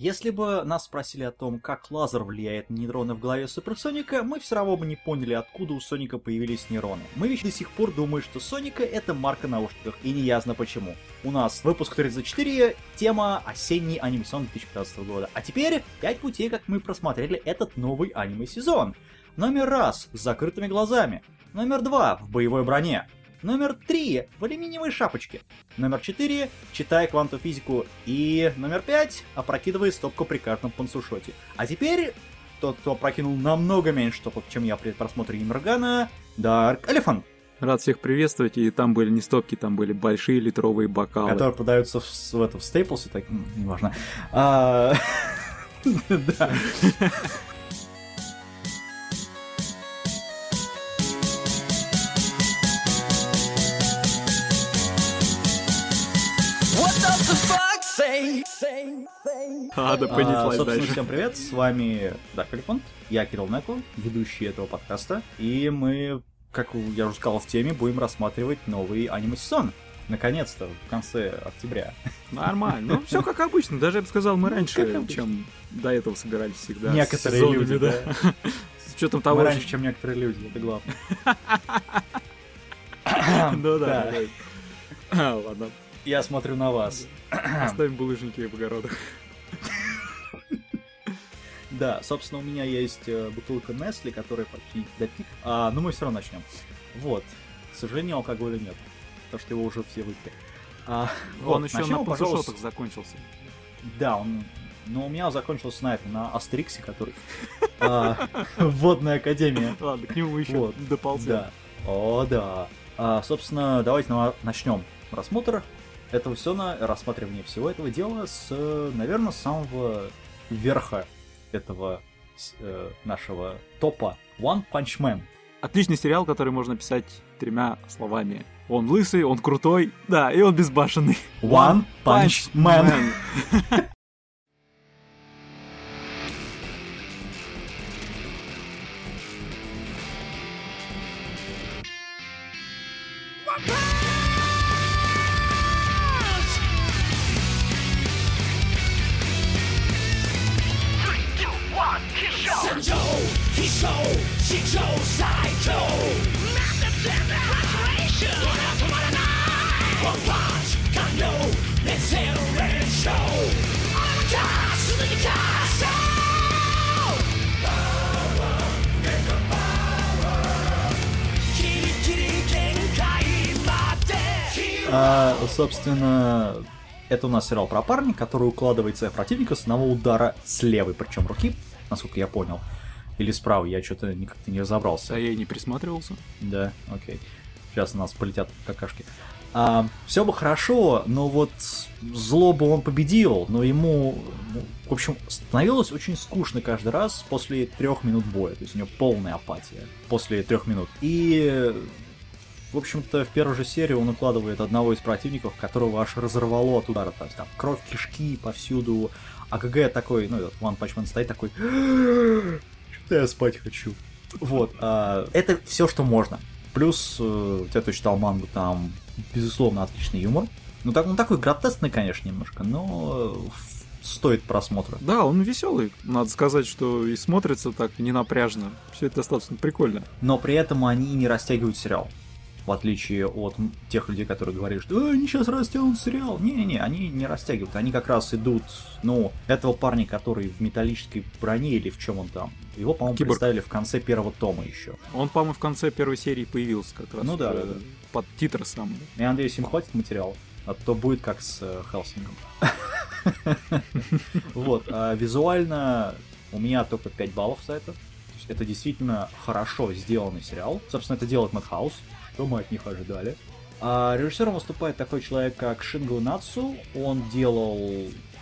Если бы нас спросили о том, как лазер влияет на нейроны в голове Суперсоника, мы все равно бы не поняли, откуда у Соника появились нейроны. Мы ведь до сих пор думаем, что Соника это марка наушников, и не ясно почему. У нас выпуск 34, тема осенний анимационный 2015 года. А теперь 5 путей, как мы просмотрели этот новый аниме-сезон. Номер раз с закрытыми глазами. Номер два в боевой броне. Номер 3 в алюминиевой шапочке. Номер 4 читая квантовую физику. И номер 5 опрокидывая стопку при каждом пансушоте. А теперь тот, кто опрокинул намного меньше стопок, чем я при просмотре Имргана, Дарк Элефант. Рад всех приветствовать, и там были не стопки, там были большие литровые бокалы. Которые продаются в, в, это, в Стейплсе, так, неважно. А, да. А, да понеслась собственно, дальше. всем привет, с вами Дарк Элефант, я Кирилл Неко, ведущий этого подкаста, и мы, как я уже сказал в теме, будем рассматривать новый аниме-сезон. Наконец-то, в конце октября. Нормально. Ну, все как обычно. Даже, я бы сказал, мы Ну, раньше, чем до этого собирались всегда. Некоторые сезонами, люди, да. С учетом Мы того, раньше, что... чем некоторые люди, это главное. Ну да, Да. да. А, Ладно, Я смотрю на вас. оставим булыжники в огородах. Да, собственно, у меня есть э, бутылка Несли, которая почти допит. А, ну мы все равно начнем. Вот. К сожалению, алкоголя нет. Потому что его уже все выпили. А, Он вот, еще начнем, на пожалуйста, закончился. Да, он... Но у меня закончился на этом, на Астериксе, который... а, Водная академия. Ладно, к нему еще доползем. Да. О, да. А, собственно, давайте на- начнем просмотр этого сезона, рассматривание всего этого дела с, наверное, самого верха этого с- э, нашего топа One Punch Man. Отличный сериал, который можно писать тремя словами. Он лысый, он крутой, да, и он безбашенный. One Punch Man. А, собственно, это у нас сериал про парня, который укладывает своего противника с одного удара с левой, причем руки, насколько я понял. Или справа, я что-то как-то не разобрался. А я и не присматривался. Да, окей. Сейчас у нас полетят какашки. все бы хорошо, но вот злобу он победил, но ему, в общем, становилось очень скучно каждый раз после трех минут боя. То есть у него полная апатия после трех минут. И, в общем-то, в первой же серии он укладывает одного из противников, которого аж разорвало от удара. То есть там кровь, кишки повсюду. А ГГ такой, ну, этот One Punch Man стоит такой... Я спать хочу. Вот. а, это все, что можно. Плюс, э, те, кто читал мангу, там, безусловно, отличный юмор. Ну, так, он такой гротескный, конечно, немножко, но стоит просмотра. Да, он веселый. Надо сказать, что и смотрится так не напряжно. Все это достаточно прикольно. Но при этом они не растягивают сериал. В отличие от тех людей, которые говорили, что «Э, они сейчас растянут сериал. Не-не-не, они не растягивают. Они как раз идут, ну, этого парня, который в металлической броне или в чем он там. Его, по-моему, Киборг. представили в конце первого тома еще. Он, по-моему, в конце первой серии появился как раз. Ну да, э, да, да. Под титры самые. Я надеюсь, им хватит материала, а то будет как с э, Хелсингом. Вот, а визуально у меня только 5 баллов за это. Это действительно хорошо сделанный сериал. Собственно, это делает Madhouse, что мы от них ожидали. А режиссером выступает такой человек, как Шинго Нацу. Он делал,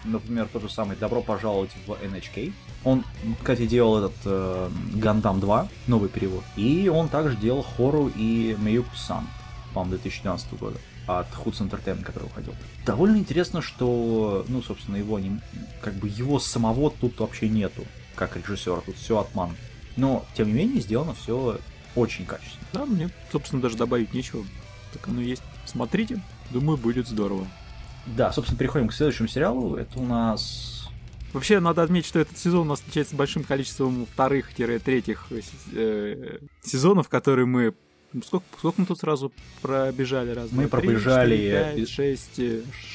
например, тот же самый «Добро пожаловать в NHK». Он, кстати, делал этот э, «Гандам 2», новый перевод. И он также делал Хору и Меюку-сан, по-моему, 2012 года от Hoods Entertainment, который уходил. Довольно интересно, что, ну, собственно, его не, как бы его самого тут вообще нету, как режиссера, тут все от манги. Но, тем не менее, сделано все очень качественно. Да, мне, собственно, даже добавить нечего. Так оно есть. Смотрите, думаю, будет здорово. Да, собственно, переходим к следующему сериалу. Это у нас Вообще, надо отметить, что этот сезон у нас отличается большим количеством вторых-третьих э, сезонов, которые мы сколько, сколько мы тут сразу пробежали раз? Мы пробежали 4, 5, 6,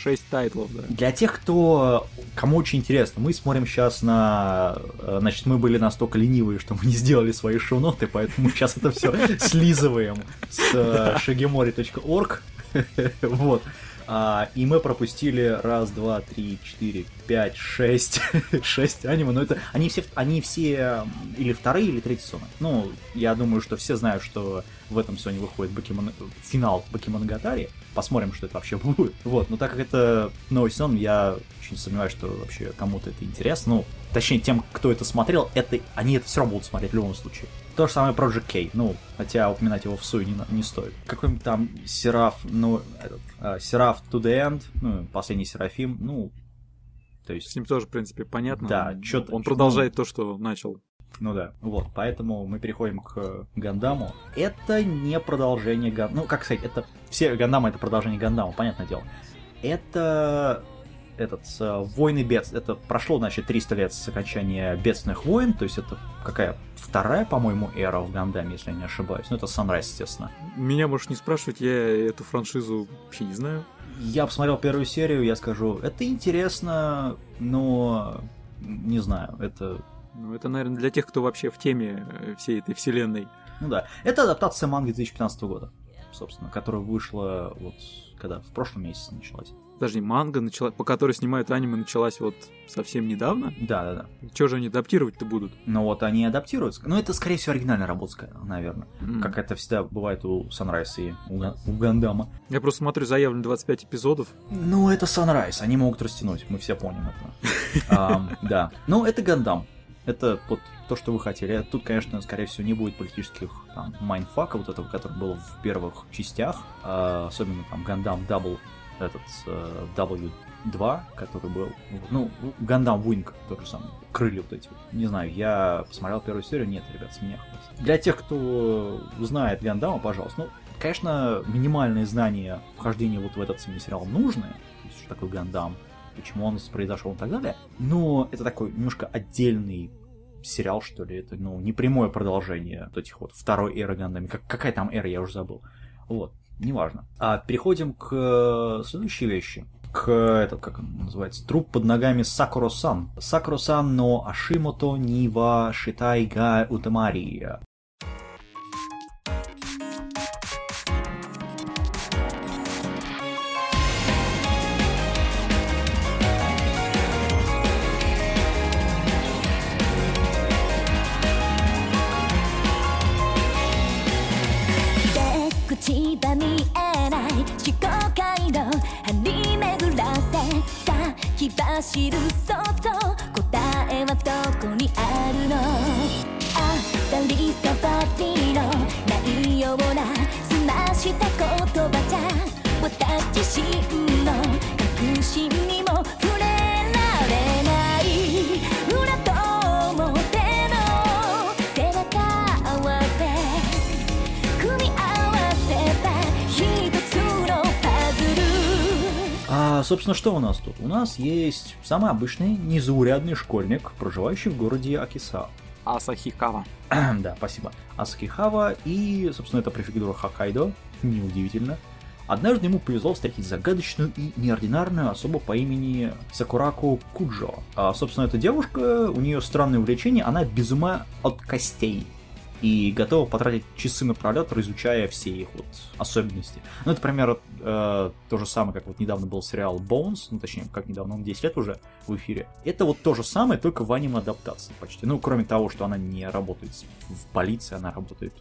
6 тайтлов, да. Для тех, кто кому очень интересно, мы смотрим сейчас на. Э, значит, мы были настолько ленивые, что мы не сделали свои шоу-ноты, поэтому сейчас это все слизываем с shigemori.org. Вот. А, и мы пропустили раз, два, три, четыре, пять, шесть, шесть аниме, но это они все, они все или вторые, или третий сезоны. Ну, я думаю, что все знают, что в этом сезоне выходит Бакимон... финал Бакимоногатари. Посмотрим, что это вообще будет. Вот, но так как это новый сезон, я очень сомневаюсь, что вообще кому-то это интересно. Ну, точнее, тем, кто это смотрел, это, они это все равно будут смотреть в любом случае. То же самое Project K, ну, хотя упоминать его в суе не, не стоит. Какой-нибудь там Сераф, ну, этот, uh, Сераф to the End, ну, последний Серафим, ну, то есть... С ним тоже, в принципе, понятно. Да, что-то... Он продолжает то, что начал. Ну да, вот, поэтому мы переходим к Гандаму. Это не продолжение Гандама, ну, как сказать, это... Все Гандамы это продолжение Гандама, понятное дело. Это этот э, войны бедств. Это прошло, значит, 300 лет с окончания бедственных войн, то есть это какая вторая, по-моему, эра в Гандаме, если я не ошибаюсь. Ну, это Sunrise, естественно. Меня можешь не спрашивать, я эту франшизу вообще не знаю. Я посмотрел первую серию, я скажу, это интересно, но не знаю, это... Ну, это, наверное, для тех, кто вообще в теме э, всей этой вселенной. Ну да. Это адаптация манги 2015 года, собственно, которая вышла вот когда в прошлом месяце началась. Подожди, манга, начала, по которой снимают аниме, началась вот совсем недавно? Да, да, да. Чего же они адаптировать-то будут? Ну вот они адаптируются. Ну это, скорее всего, оригинальная работа, наверное. Mm. Как это всегда бывает у Sunrise и у, у Гандама. Я просто смотрю, заявлено 25 эпизодов. Ну это Sunrise, они могут растянуть, мы все помним это. Да. Ну это Гандам. Это вот то, что вы хотели. Тут, конечно, скорее всего, не будет политических там майнфаков, вот этого, который был в первых частях, а, особенно там Гандам Double этот э, W2, который был, ну, Гандам Wing, тот же самый, крылья вот эти. Не знаю, я посмотрел первую серию, нет, ребят, с меня хватит. Для тех, кто знает Гандама, пожалуйста, ну, конечно, минимальные знания вхождения вот в этот сериал нужны, то что такое Гандам, почему он произошел и так далее, но это такой немножко отдельный сериал, что ли, это, ну, не прямое продолжение вот этих вот второй эры Гандами. Как, какая там эра, я уже забыл. Вот неважно. А переходим к э, следующей вещи. К, этот, как он называется, труп под ногами Сакуро-сан. Сакуро-сан но Ашимото Нива Шитайга Утамари. 走るそっと答えはどこにあるの？当たり障りの？ないような澄ました言葉じゃ。私自身の確信にも触れ А, собственно, что у нас тут? У нас есть самый обычный, незаурядный школьник, проживающий в городе Акиса. Асахикава. да, спасибо. Асахихава и, собственно, это префектура Хоккайдо, неудивительно. Однажды ему повезло встретить загадочную и неординарную особу по имени Сакураку Куджо. А, собственно, эта девушка, у нее странное увлечение, она без ума от костей и готова потратить часы напролет, изучая все их вот особенности. Ну, это, например, э, то же самое, как вот недавно был сериал Bones, ну, точнее, как недавно, он 10 лет уже в эфире. Это вот то же самое, только в аниме-адаптации почти. Ну, кроме того, что она не работает в полиции, она работает,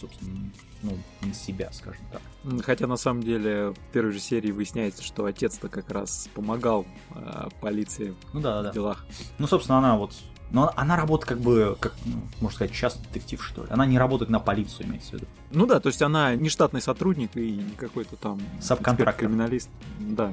собственно, ну, на себя, скажем так. Хотя на самом деле в первой же серии выясняется, что отец-то как раз помогал э, полиции Ну да, да, в делах. Ну, собственно, она вот. Но она, работает как бы, как, ну, можно сказать, частный детектив, что ли. Она не работает на полицию, имеется в виду. Ну да, то есть она не штатный сотрудник и не какой-то там Сабконтрактор. криминалист. Да.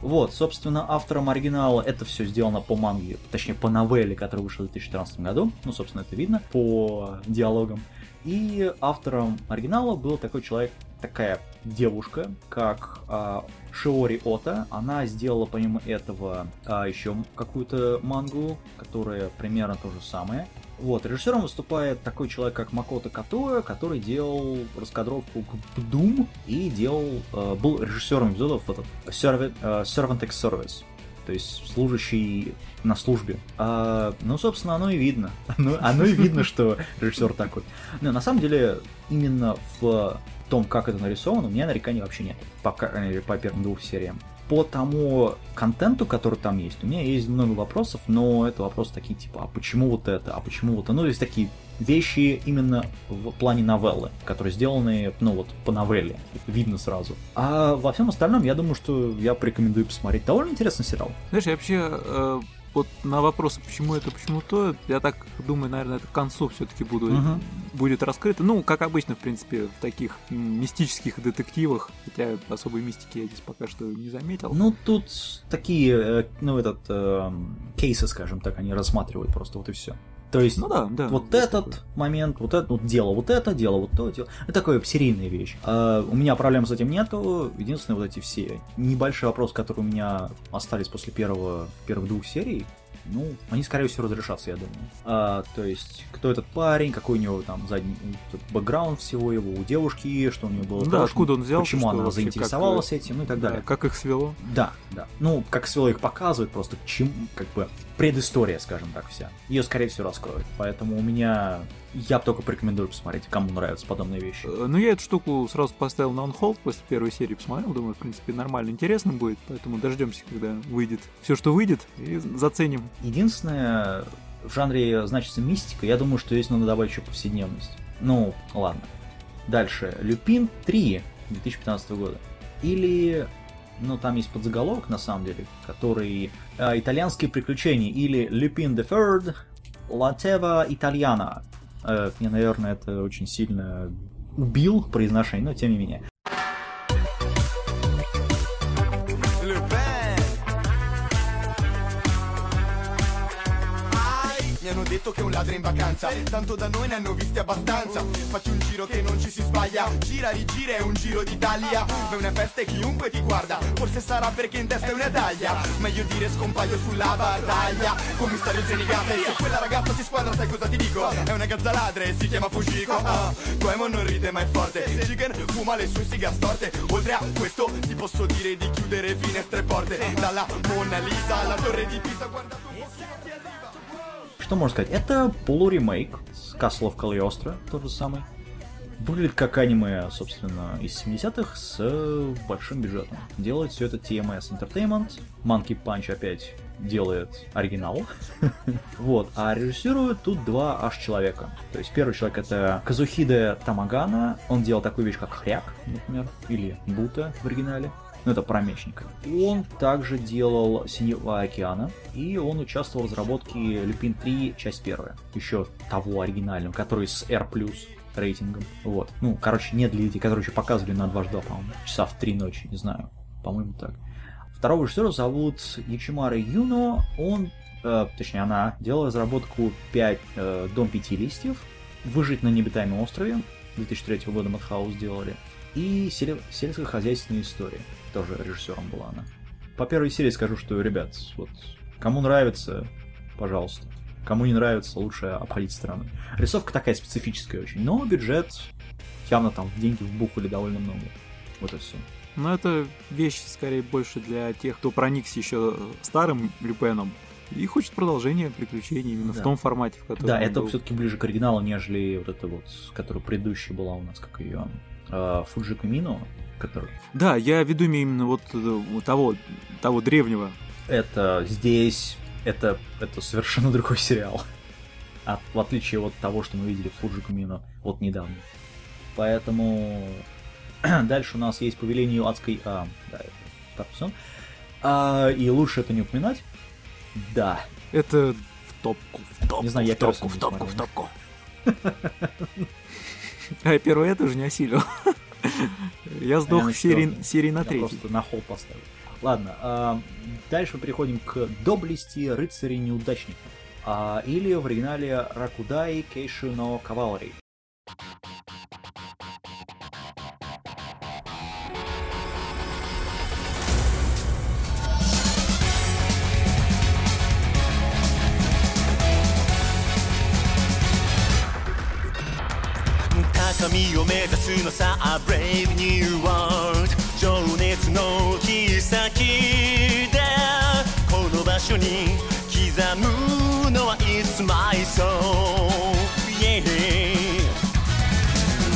Вот, собственно, автором оригинала это все сделано по манге, точнее, по новелле, которая вышла в 2014 году. Ну, собственно, это видно по диалогам. И автором оригинала был такой человек, такая девушка, как а, Шиори Ота. Она сделала помимо этого а, еще какую-то мангу, которая примерно то же самое. Вот, режиссером выступает такой человек, как Макото Катоя, который делал раскадровку к Doom и делал, э, был режиссером эпизодов этот, Servant, э, Servant X Service то есть служащий на службе. А, ну, собственно, оно и видно. Оно, оно и видно, что режиссер такой. Но на самом деле, именно в том, как это нарисовано, у меня нареканий вообще нет. По, по первым двух сериям по тому контенту, который там есть, у меня есть много вопросов, но это вопросы такие типа, а почему вот это, а почему вот это, ну, есть такие вещи именно в плане новеллы, которые сделаны, ну вот, по новелле, видно сразу. А во всем остальном, я думаю, что я порекомендую посмотреть. Довольно интересный сериал. Знаешь, я вообще э, вот на вопрос, почему это, почему то, я так думаю, наверное, это к концу все-таки буду, угу. будет раскрыто. Ну, как обычно, в принципе, в таких мистических детективах, хотя особой мистики я здесь пока что не заметил. Ну, тут такие, э, ну, этот, э, кейсы, скажем так, они рассматривают просто, вот и все. То есть, ну да, да. Вот этот такое. момент, вот это, вот дело, вот это дело, вот то дело. Это такая серийная вещь. А, у меня проблем с этим нету. Единственное, вот эти все небольшие вопросы, которые у меня остались после первого, первых двух серий, ну, они, скорее всего, разрешатся, я думаю. А, то есть, кто этот парень, какой у него там задний бэкграунд всего его, у девушки, что у него было. Да, прошлым, откуда он взял, почему она заинтересовалась как, этим, ну и так далее. Да, как их свело. Да, да. Ну, как свело их показывает, просто к чему, как бы, предыстория, скажем так, вся. Ее, скорее всего, раскроют. Поэтому у меня... Я бы только порекомендую посмотреть, кому нравятся подобные вещи. Э, ну, я эту штуку сразу поставил на on после первой серии, посмотрел, думаю, в принципе, нормально, интересно будет, поэтому дождемся, когда выйдет все, что выйдет, и заценим. Единственное, в жанре значится мистика, я думаю, что здесь надо добавить еще повседневность. Ну, ладно. Дальше. Люпин 3 2015 года. Или ну, там есть подзаголовок, на самом деле, который э, «Итальянские приключения» или «Lupin the Third», «Lateva Italiana». Э, мне, наверное, это очень сильно убил произношение, но тем не менее. Detto che un ladro in vacanza. Tanto da noi ne hanno visti abbastanza. Facci un giro che non ci si sbaglia. Gira, rigira è un giro d'Italia. È una festa e chiunque ti guarda. Forse sarà perché in testa è una taglia. Meglio dire scompaio sulla battaglia. Commissario Zenigata E se quella ragazza si squadra sai cosa ti dico? È una gazza ladra e si chiama Fujiko. Ah, Goemon non ride ma è forte. Jigen fuma le sue siga storte. Oltre a questo ti posso dire di chiudere finestre e porte. Dalla Mona Lisa alla torre di Pisa Guarda tu что можно сказать? Это полуремейк с Castle of Cagliostro, тот же самый. Выглядит как аниме, собственно, из 70-х с большим бюджетом. Делает все это TMS Entertainment. Monkey Punch опять делает оригинал. вот. А режиссирует тут два аж человека. То есть первый человек это Казухиде Тамагана. Он делал такую вещь, как Хряк, например, или Бута в оригинале ну это про мечника. Он также делал Синего океана, и он участвовал в разработке Люпин 3, часть первая, еще того оригинального, который с R+, рейтингом. Вот. Ну, короче, не для людей, которые еще показывали на 2 2 по-моему, часа в 3 ночи, не знаю. По-моему, так. Второго режиссера зовут Ячимара Юно. Он, э, точнее, она делала разработку 5, э, Дом пяти листьев, Выжить на необитаемом острове, 2003 года Madhouse сделали, и сельскохозяйственная история тоже режиссером была она. По первой серии скажу, что, ребят, вот, кому нравится, пожалуйста. Кому не нравится, лучше обходить стороной. Рисовка такая специфическая очень, но бюджет явно там деньги вбухали довольно много. Вот и все. Но это вещь скорее больше для тех, кто проникся еще старым Люпеном и хочет продолжения приключений именно да. в том формате, в котором. Да, это был. все-таки ближе к оригиналу, нежели вот это вот, которая предыдущая была у нас, как ее э, Фуджико Мино, который... Да, я веду именно вот э, того, того древнего. Это здесь, это, это совершенно другой сериал. А, в отличие от того, что мы видели в Фуджику Мино вот недавно. Поэтому дальше у нас есть повеление адской... А, да, так все. А, и лучше это не упоминать. Да. Это в топку, в топку, не знаю, я в топку, в топку, в топку. А я тоже не осилил. Я сдох серии, на третьей. просто на холл поставил. Ладно, а, дальше мы переходим к доблести рыцарей неудачников. А, или в оригинале Ракудай Кейшино Кавалери. を目指すのさ A brave new world 情熱の切先でこの場所に刻むのは It's my soul yeah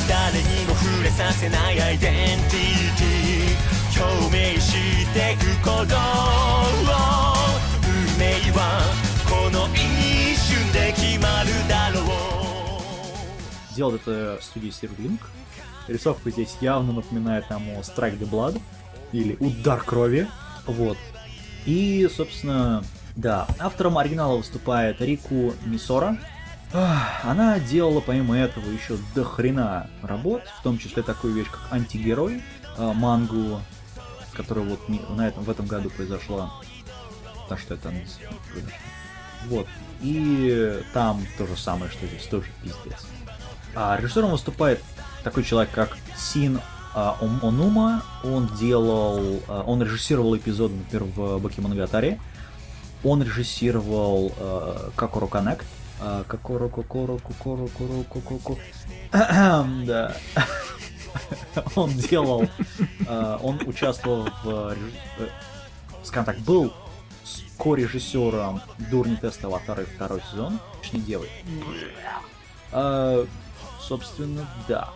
誰にも触れさせないアイデンティティ表明してくこと運命はこの一瞬で決まるだろう Делал это студия Сирлинг. Рисовка здесь явно напоминает о Strike the Blood или Удар крови. Вот. И, собственно, да, автором оригинала выступает Рику Мисора. Она делала помимо этого еще до хрена работ, в том числе такую вещь, как антигерой, э, мангу, которая вот на этом, в этом году произошла. Так что это произошло. Вот. И там то же самое, что здесь, тоже пиздец. А режиссером выступает такой человек, как Син а, Онума. Он делал, а, он режиссировал эпизод, например, в Бакимоногатаре. Он режиссировал э, Какоро Коннект. А, Какоро Кокоро Кокоро Коро Кококо. Да. Он делал, э, он участвовал в, э, скажем так, был ко-режиссером Дурни теста Аватара второй сезон. Не. А, собственно, да.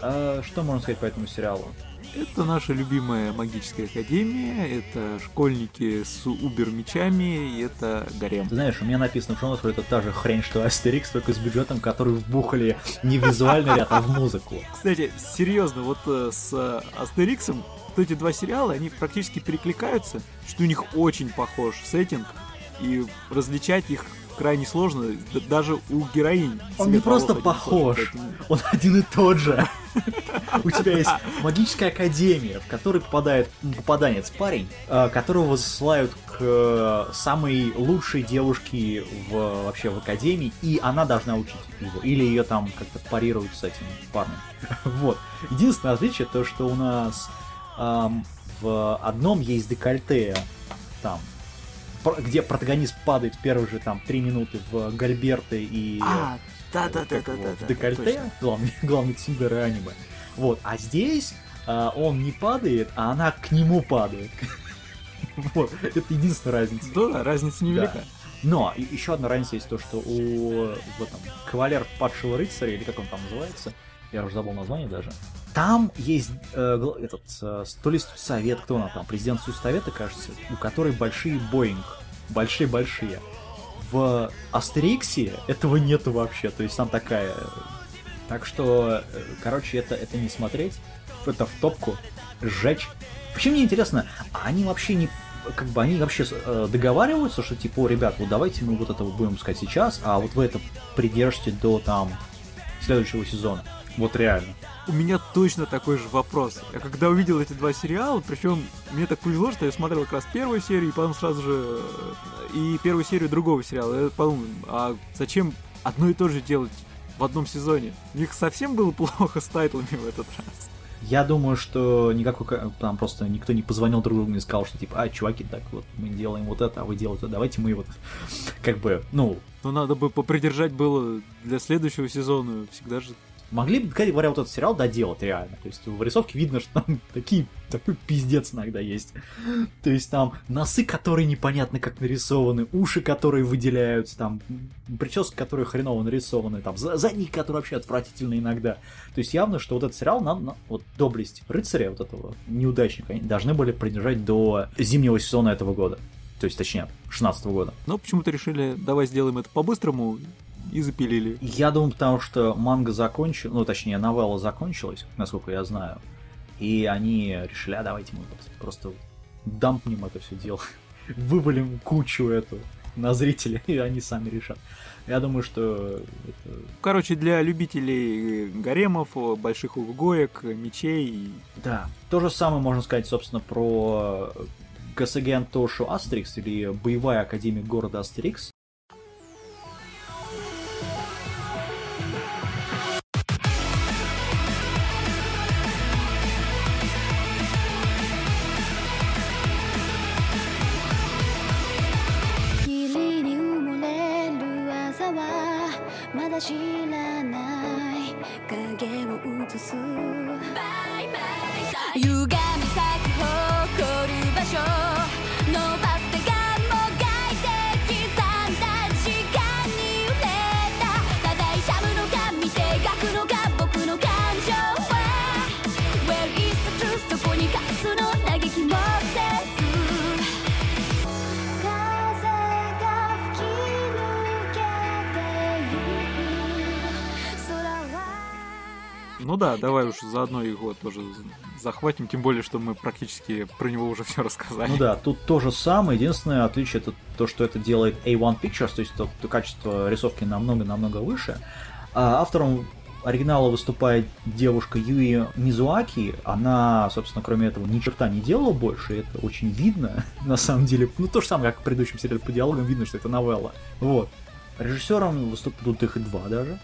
А, что можно сказать по этому сериалу? Это наша любимая магическая академия, это школьники с убер-мечами, и это гарем. Ты знаешь, у меня написано в шоу, что это та же хрень, что Астерикс, только с бюджетом, который вбухали не в визуальный ряд, а в музыку. Кстати, серьезно, вот э, с Астериксом вот эти два сериала, они практически перекликаются, что у них очень похож сеттинг, и различать их крайне сложно, даже у героинь. Он не просто похож. Он один и тот же. У тебя есть магическая академия, в которой попадает попаданец парень, э, которого засылают к э, самой лучшей девушке в, вообще в академии, и она должна учить его. Или ее там как-то парируют с этим парнем. Вот. Единственное отличие то, что у нас ам, в одном есть декольте, там, где протагонист падает в первые же там три минуты в Гальберты и А, как да-да-да-да-да. его, в декольте, главный, главный цундер аниме. Вот, а здесь а, он не падает, а она к нему падает. Вот, это единственная разница. Да, да, разница невелика. Но еще одна разница есть то, что у в этом, кавалер падшего рыцаря, или как он там называется, я уже забыл название даже, там есть э, этот, э, то ли совет, кто она там, президент Совета, кажется, у которой большие Боинг, большие-большие. В Астериксе этого нету вообще, то есть там такая... Так что, э, короче, это, это не смотреть, это в топку, сжечь. Вообще мне интересно, а они вообще не как бы они вообще э, договариваются, что типа, «О, ребят, вот давайте мы вот это вот будем сказать сейчас, а вот вы это придержите до там следующего сезона. Вот реально. У меня точно такой же вопрос. Я когда увидел эти два сериала, причем мне так повезло, что я смотрел как раз первую серию, и потом сразу же э, и первую серию другого сериала. Я подумал, а зачем одно и то же делать в одном сезоне? У них совсем было плохо с тайтлами в этот раз. Я думаю, что никакой ка- там просто никто не позвонил друг другу и не сказал, что типа, а, чуваки, так вот мы делаем вот это, а вы делаете, это, давайте мы вот как бы, ну, Но надо бы попридержать было для следующего сезона. Всегда же могли бы, говоря, вот этот сериал доделать реально. То есть в рисовке видно, что там такие, такой пиздец иногда есть. То есть там носы, которые непонятно как нарисованы, уши, которые выделяются, там прически, которые хреново нарисованы, там за- задники, которые вообще отвратительны иногда. То есть явно, что вот этот сериал, нам, на- вот доблесть рыцаря, вот этого неудачника, они должны были придержать до зимнего сезона этого года. То есть, точнее, 16 года. Но почему-то решили, давай сделаем это по-быстрому, и запилили. Я думаю, потому что манга закончилась, ну, точнее, новелла закончилась, насколько я знаю, и они решили, а давайте мы вот просто дампнем это все дело, вывалим кучу эту на зрителей, и они сами решат. Я думаю, что это... Короче, для любителей гаремов, больших угоек, мечей. Да. То же самое можно сказать, собственно, про Гасаген Тошу Астерикс, или Боевая Академия города Астерикс.「да, давай уж заодно его тоже захватим, тем более, что мы практически про него уже все рассказали. Ну да, тут то же самое. Единственное отличие это то, что это делает A1 Pictures, то есть то, то качество рисовки намного-намного выше. А автором оригинала выступает девушка Юи Мизуаки. Она, собственно, кроме этого, ни черта не делала больше. Это очень видно, на самом деле. Ну, то же самое, как в предыдущем сериале по диалогам, видно, что это новелла. Вот. Режиссером выступают их и два даже.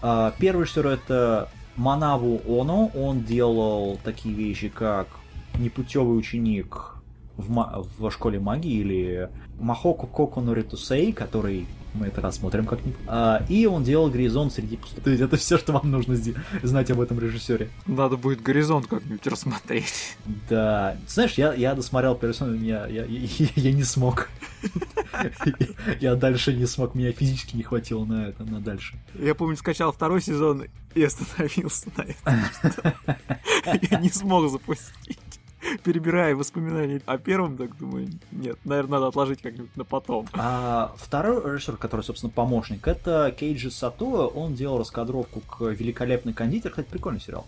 А, Первый режиссер это Манаву Оно. Он делал такие вещи, как непутевый ученик в, в школе магии или Махоку Коко Норитусей, который мы это рассмотрим как-нибудь. А, и он делал Горизонт среди пустоты. То есть это все, что вам нужно знать об этом режиссере. Надо будет горизонт как-нибудь рассмотреть. Да. Знаешь, я, я досмотрел персону, я, я, я, я не смог. Я дальше не смог, меня физически не хватило на это, на дальше. Я помню, скачал второй сезон и остановился на этом. Я не смог запустить. Перебирая воспоминания о первом, так думаю, нет, наверное, надо отложить как-нибудь на потом. А второй режиссер, который, собственно, помощник, это Кейджи Сато. Он делал раскадровку к «Великолепный кондитер». Кстати, прикольный сериал.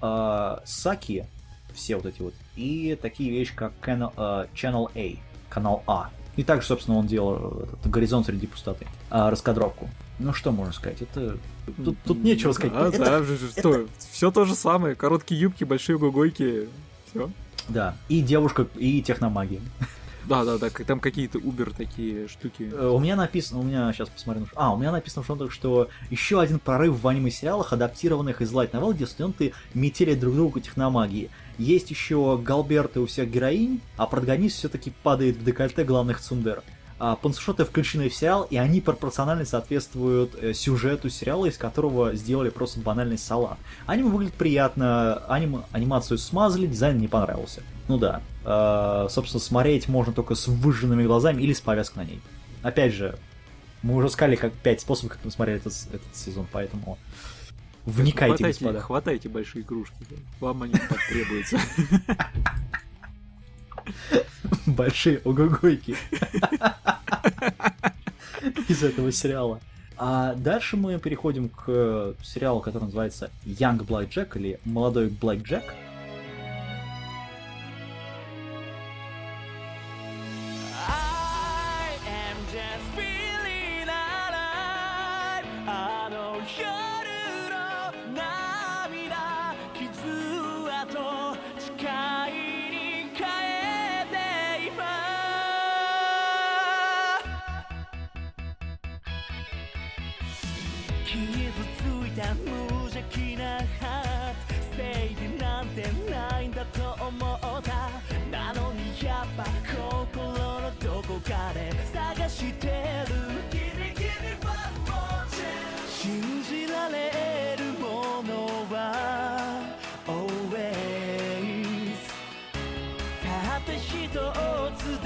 А, Саки, все вот эти вот. И такие вещи, как Channel, а, Channel A, канал А. И также, собственно, он делал этот «Горизонт среди пустоты». а, раскадровку. Ну, что можно сказать? Это... Тут, тут нечего сказать. Да, Это- да, что, все то же самое. Короткие юбки, большие гугойки. Все. Да. И девушка, и техномагия. Да, да, да, там какие-то убер такие штуки. Э, У меня написано, у меня сейчас посмотрю. ш- А, у меня написано в шоу что еще один прорыв в аниме-сериалах, адаптированных из Light Novel, где студенты метели друг другу техномагии. Есть еще галберты у всех героинь, а протагонист все-таки падает в декольте главных цундер. А пансушоты включены в сериал, и они пропорционально соответствуют э, сюжету сериала, из которого сделали просто банальный салат. Аниме выглядит приятно, аним... анимацию смазали, дизайн не понравился. Ну да, э, собственно, смотреть можно только с выжженными глазами или с повязкой на ней. Опять же, мы уже сказали как пять способов, как мы смотрели этот, этот сезон, поэтому вникайте, хватайте, господа. хватайте большие кружки. Вам они так требуются. Большие огогойки из этого сериала. А дальше мы переходим к сериалу, который называется Young Black Jack или Молодой Black Jack.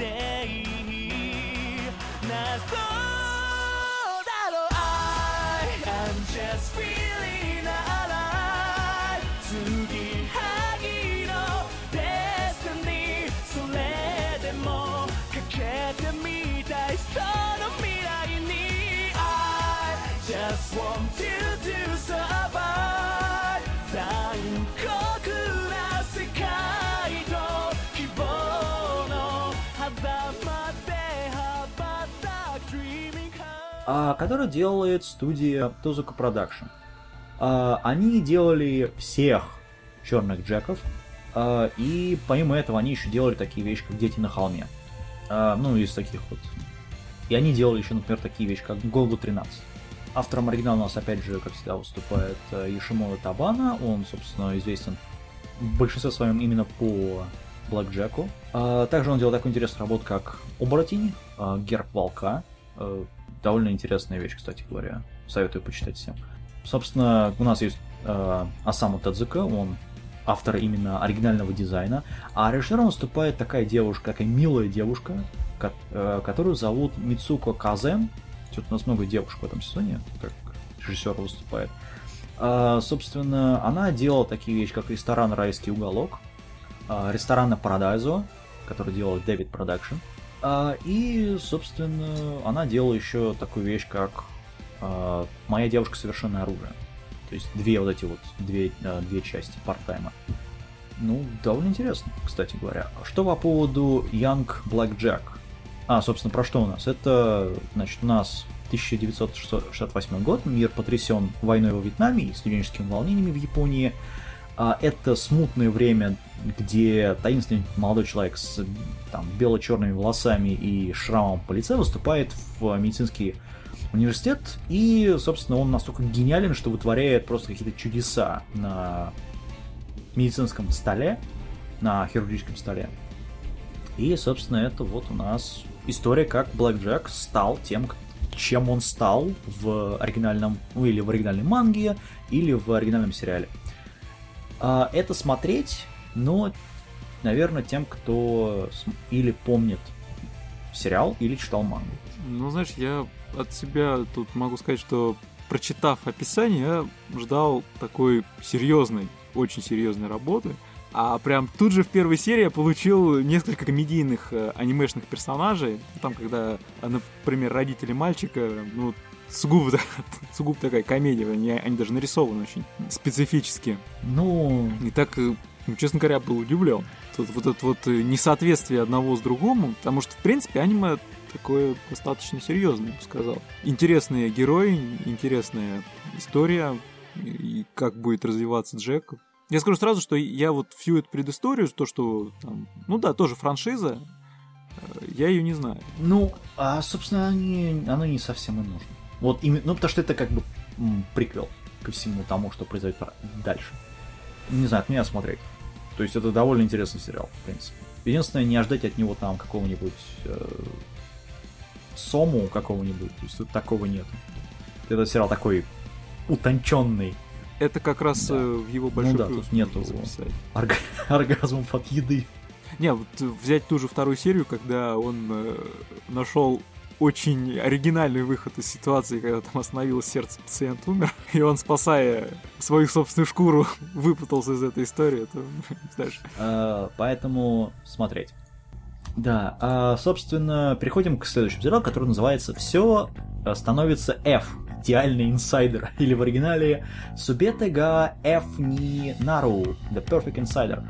つでいいなそうだろう I am just feeling который делает студия Тозука Production. А, они делали всех черных джеков, а, и помимо этого они еще делали такие вещи, как Дети на холме. А, ну, из таких вот. И они делали еще, например, такие вещи, как Голгу 13. Автором оригинала у нас, опять же, как всегда, выступает э, Юшимото Табана. Он, собственно, известен в большинстве своем именно по Блэк Джеку. А, также он делал такую интересную работу, как Оборотень, а, Герб Волка. Э, довольно интересная вещь, кстати говоря. Советую почитать всем. собственно, у нас есть э, Асаму Тадзука, он автор именно оригинального дизайна, а режиссером выступает такая девушка, такая милая девушка, ко- э, которую зовут Мицуко Казен. Что-то у нас много девушек в этом сезоне, как режиссер выступает. А, собственно, она делала такие вещи, как ресторан «Райский уголок», а, ресторан на Парадайзо, который делал David Production. А, и, собственно, она делала еще такую вещь, как а, «Моя девушка совершенное оружие». То есть две вот эти вот, две, а, две части парт-тайма. Ну, довольно интересно, кстати говоря. Что по поводу Young Black Jack? А, собственно, про что у нас? Это, значит, у нас 1968 год, мир потрясен войной во Вьетнаме и студенческими волнениями в Японии. А, Это смутное время, где таинственный молодой человек с там, бело-черными волосами и шрамом по лице выступает в медицинский университет, и, собственно, он настолько гениален, что вытворяет просто какие-то чудеса на медицинском столе, на хирургическом столе. И, собственно, это вот у нас история, как Блэк Джек стал тем, чем он стал в оригинальном, ну или в оригинальной манге, или в оригинальном сериале. А, это смотреть, но, наверное, тем, кто или помнит сериал, или читал мангу. Ну, знаешь, я от себя тут могу сказать, что прочитав описание, я ждал такой серьезной, очень серьезной работы. А прям тут же в первой серии я получил несколько комедийных э, анимешных персонажей. Там, когда, например, родители мальчика, ну, сугубо, сугубо такая комедия, они, они даже нарисованы очень специфически. Ну, И так, э, ну, честно говоря, был удивлен. Тут вот это вот э, несоответствие одного с другому, потому что, в принципе, аниме такое достаточно серьезное, я бы сказал. Интересные герои, интересная история, и как будет развиваться Джек. Я скажу сразу, что я вот всю эту предысторию, то, что там, ну да, тоже франшиза, э, я ее не знаю. Ну, а, собственно, они, оно не совсем и нужно. Вот именно, ну, потому что это как бы приквел ко всему тому, что произойдет дальше. Не знаю, от меня смотреть. То есть это довольно интересный сериал, в принципе. Единственное, не ожидать от него там какого-нибудь э, сому какого-нибудь. То есть тут такого нет. Это сериал такой утонченный. Это как раз Да. э, в его большой Ну да, плюс тут нету орг- оргазмов от еды. Не, вот взять ту же вторую серию, когда он э, нашел очень оригинальный выход из ситуации, когда там остановилось сердце, пациент умер, и он, спасая свою собственную шкуру, выпутался из этой истории, это, знаешь, Э, поэтому смотреть. Да, а, собственно, переходим к следующему сериалу, который называется «Все становится F». Идеальный инсайдер. Или в оригинале Субете га F ни Нару. The Perfect Insider.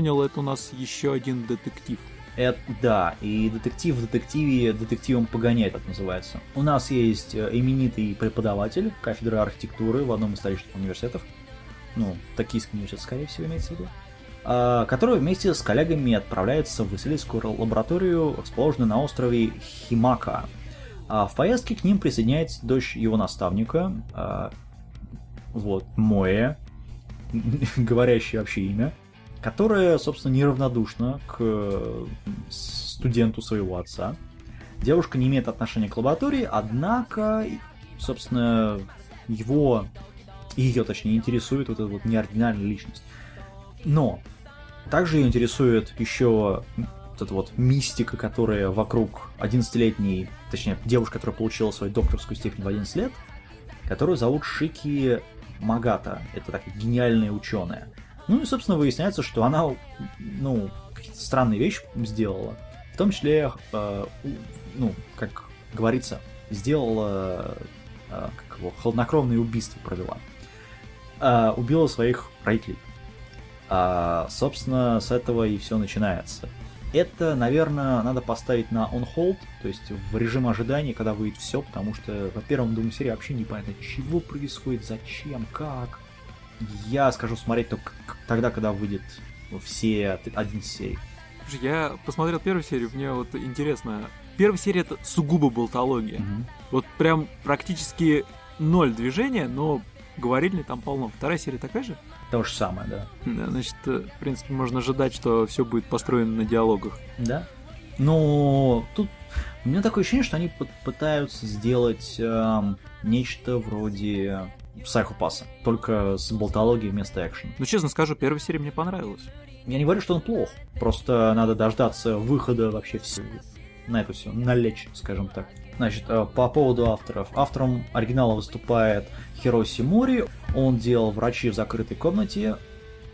Понял, это у нас еще один детектив. Это, да, и детектив в детективе детективом погоняет, так называется. У нас есть э, именитый преподаватель кафедры архитектуры в одном из столичных университетов. Ну, Токийский университет, скорее всего, имеется в виду. а, который вместе с коллегами отправляется в исследовательскую лабораторию, расположенную на острове Химака. А в поездке к ним присоединяется дочь его наставника, а, вот, Моэ, говорящее вообще имя, которая, собственно, неравнодушна к э, студенту своего отца. Девушка не имеет отношения к лаборатории, однако собственно, его, ее, точнее, интересует вот эта вот неординарная личность. Но также ее интересует еще вот эта вот мистика, которая вокруг 11-летней, точнее, девушки, которая получила свою докторскую степень в 11 лет, которую зовут Шики Магата. Это такая гениальная ученая. Ну и, собственно, выясняется, что она, ну, какие-то странные вещи сделала. В том числе, э, ну, как говорится, сделала э, как его, хладнокровное убийство провела. Э, убила своих родителей. А, собственно, с этого и все начинается. Это, наверное, надо поставить на on hold, то есть в режим ожидания, когда выйдет все, потому что по первому двум серии вообще непонятно, чего происходит, зачем, как. Я скажу смотреть только тогда, когда выйдет все 11 серий. Слушай, Я посмотрел первую серию, мне вот интересно. Первая серия это сугубо болтология. Вот прям практически ноль движения, но говорильни там полно. Вторая серия такая же? То же самое, да. Да, значит, э, в принципе, можно ожидать, что все будет построено на диалогах. Да. Но тут у меня такое ощущение, что они пы- пытаются сделать эм, нечто вроде Psycho-пасса, только с болтологией вместо экшена. Но честно скажу, первая серия мне понравилась. Я не говорю, что он плох, просто надо дождаться выхода вообще всего на это все, налечь, скажем так. Значит, э, по поводу авторов. Автором оригинала выступает Хироси Мори. Он делал «Врачи в закрытой комнате»,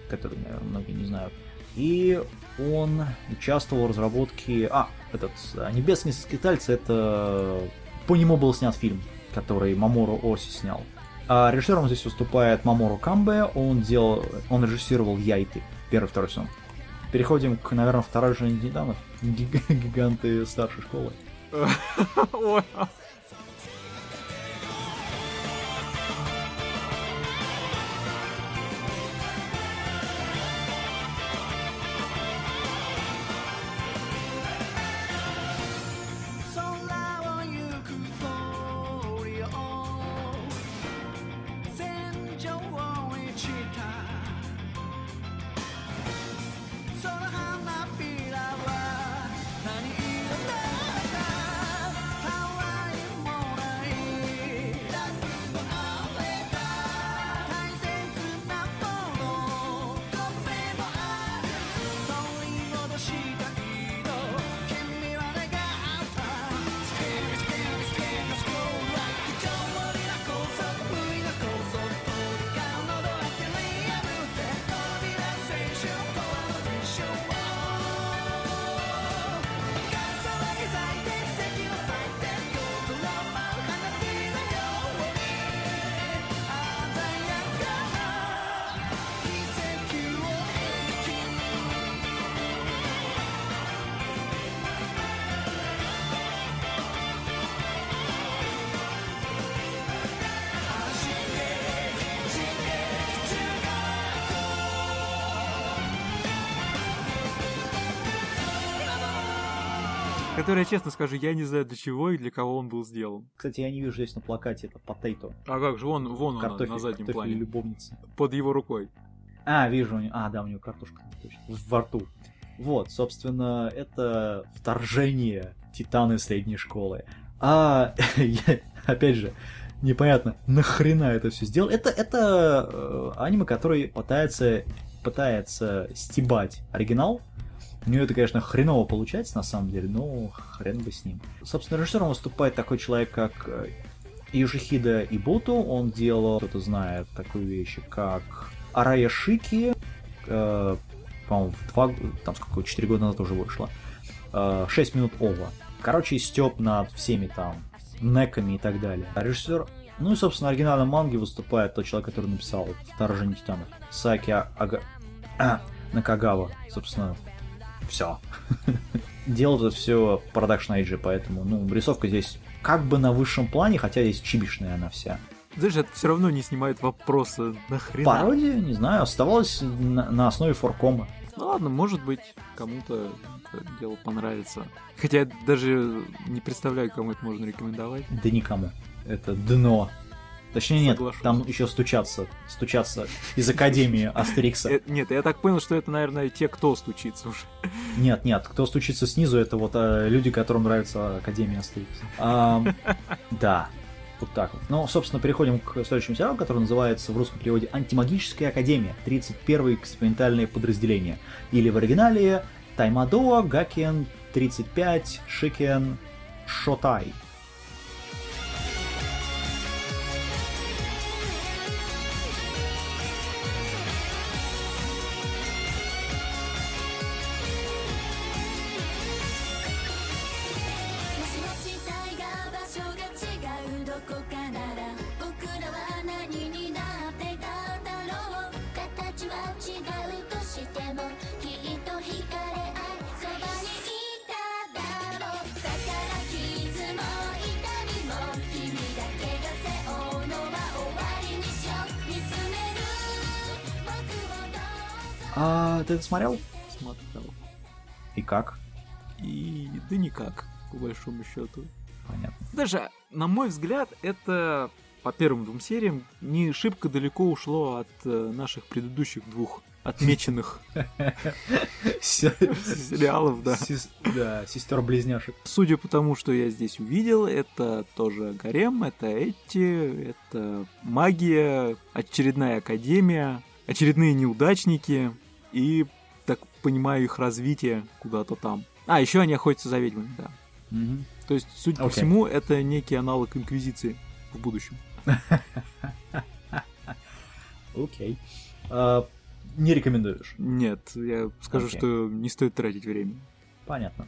который, наверное, многие не знают. И он участвовал в разработке... А, этот э, «Небесные скитальцы» — это... По нему был снят фильм, который Мамору Оси снял. А режиссером здесь выступает Мамору Камбе. Он делал... Он режиссировал «Яйты», первый, второй сезон. Переходим к, наверное, второй Титанов. Гиг- Гиганты старшей школы. Который, честно скажу, я не знаю для чего и для кого он был сделан. Кстати, я не вижу здесь на плакате это потейто. А как же, вон, вон он Картофель, на заднем плане, любовница. под его рукой. А, вижу, у него- а, да, у него картошка точно, во рту. Вот, собственно, это вторжение Титаны средней школы. А, я- опять же, непонятно, нахрена это все сделал. Это, это э, аниме, который пытается, пытается стебать оригинал. У него это, конечно, хреново получается на самом деле, но хрен бы с ним. Собственно, режиссером выступает такой человек, как э, Южихида Ибуту. Он делал, кто-то знает такую вещь, как Арая Шики, э, по-моему, в два, там сколько, 4 года назад уже вышло. Э, 6 минут ова. Короче, степ над всеми там неками и так далее. А режиссер ну и, собственно, оригинальном манге выступает тот человек, который написал «Вторжение титанов». Саки Ага... а, Накагава. Собственно, все. Делал это все продакшн IG, поэтому, ну, рисовка здесь как бы на высшем плане, хотя здесь чибишная она вся. Знаешь, это все равно не снимает вопроса нахрена. Пародия, не знаю, оставалась на, на основе форкома. Ну ладно, может быть, кому-то это дело понравится. Хотя я даже не представляю, кому это можно рекомендовать. Да никому. Это дно. Точнее, нет, Соглашусь. там еще стучаться. Стучаться из Академии Астерикса. Э, Нет, я так понял, что это, наверное, те, кто стучится уже. Нет, нет, кто стучится снизу, это вот э, люди, которым нравится Академия Астерикса. Да. Вот так вот. Ну, собственно, переходим к следующему сериалу, который называется в русском переводе «Антимагическая академия. 31 экспериментальное подразделение». Или в оригинале «Таймадо Гакен 35 Шикен Шотай». Это смотрел? Смотрел. И как? И да никак, по большому счету. Понятно. Даже, на мой взгляд, это по первым двум сериям не шибко далеко ушло от э, наших предыдущих двух отмеченных сериалов, да. Да, сестер-близняшек. Судя по тому, что я здесь увидел, это тоже гарем, это Эти, это магия, очередная академия, очередные неудачники и, так понимаю, их развитие куда-то там. А, еще они охотятся за ведьмами, да. Мгм. То есть, судя по Окей. всему, это некий аналог Инквизиции в будущем. Окей. А, Не рекомендуешь? Нет, я скажу, Окей. что не стоит тратить время. Понятно.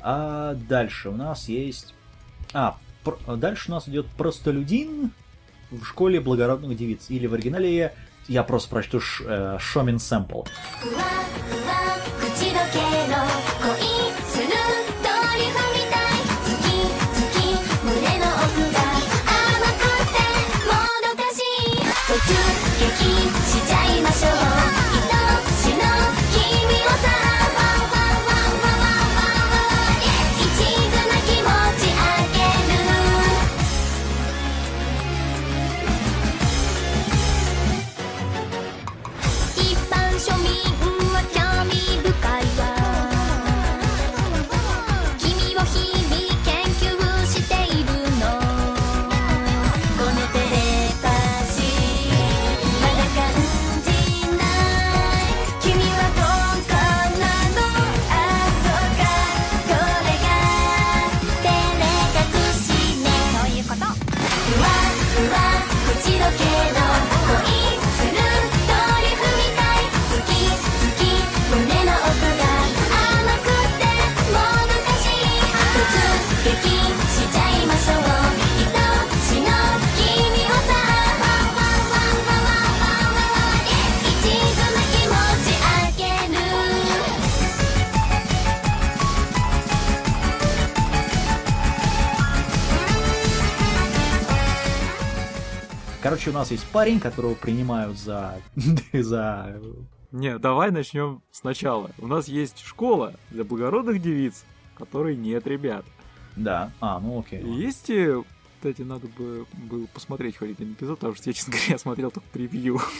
А дальше у нас есть... А, пр- а дальше у нас идет простолюдин в школе благородных девиц. Или в оригинале я просто прочту ш- э, Шомин Сэмпл. ふわふわ口どけの У нас есть парень, которого принимают за... за... Не, давай начнем сначала. У нас есть школа для благородных девиц, которой нет ребят. Да. А, ну окей. И есть, э, кстати, надо бы было посмотреть хоть один эпизод, потому что я, честно говоря, смотрел только превью.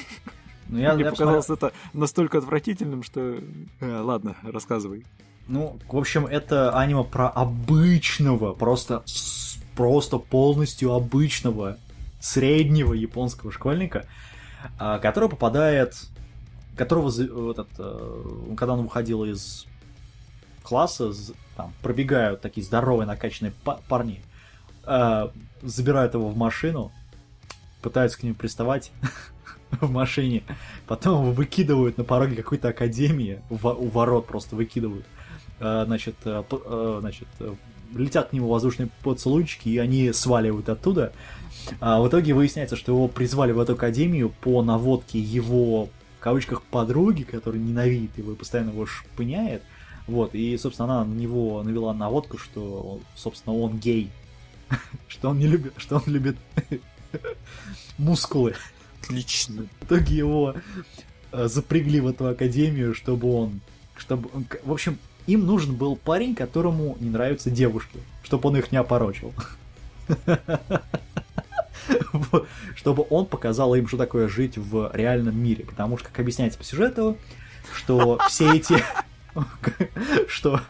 Ну, я, Мне я показалось это настолько отвратительным, что... Э, ладно, рассказывай. Ну, в общем, это аниме про обычного, просто, просто полностью обычного, среднего японского школьника, а, который попадает, которого вот этот, э, когда он выходил из класса, там пробегают такие здоровые накачанные па- парни, э, забирают его в машину, пытаются к нему приставать в машине, потом его выкидывают на пороге какой-то академии, у ворот просто выкидывают. Э, значит, э, э, значит, летят к нему воздушные поцелуйчики, и они сваливают оттуда. А в итоге выясняется, что его призвали в эту академию по наводке его, в кавычках, подруги, которая ненавидит его и постоянно его шпыняет. Вот, и, собственно, она на него навела наводку, что, собственно, он гей. Что он не любит, что он любит мускулы. Отлично. В итоге его э, запрягли в эту академию, чтобы он... Чтобы, в общем, им нужен был парень, которому не нравятся девушки, чтобы он их не опорочил. Вот, Чтобы он показал им, что такое жить в реальном мире. Потому что, как объясняется по сюжету, что все эти... Что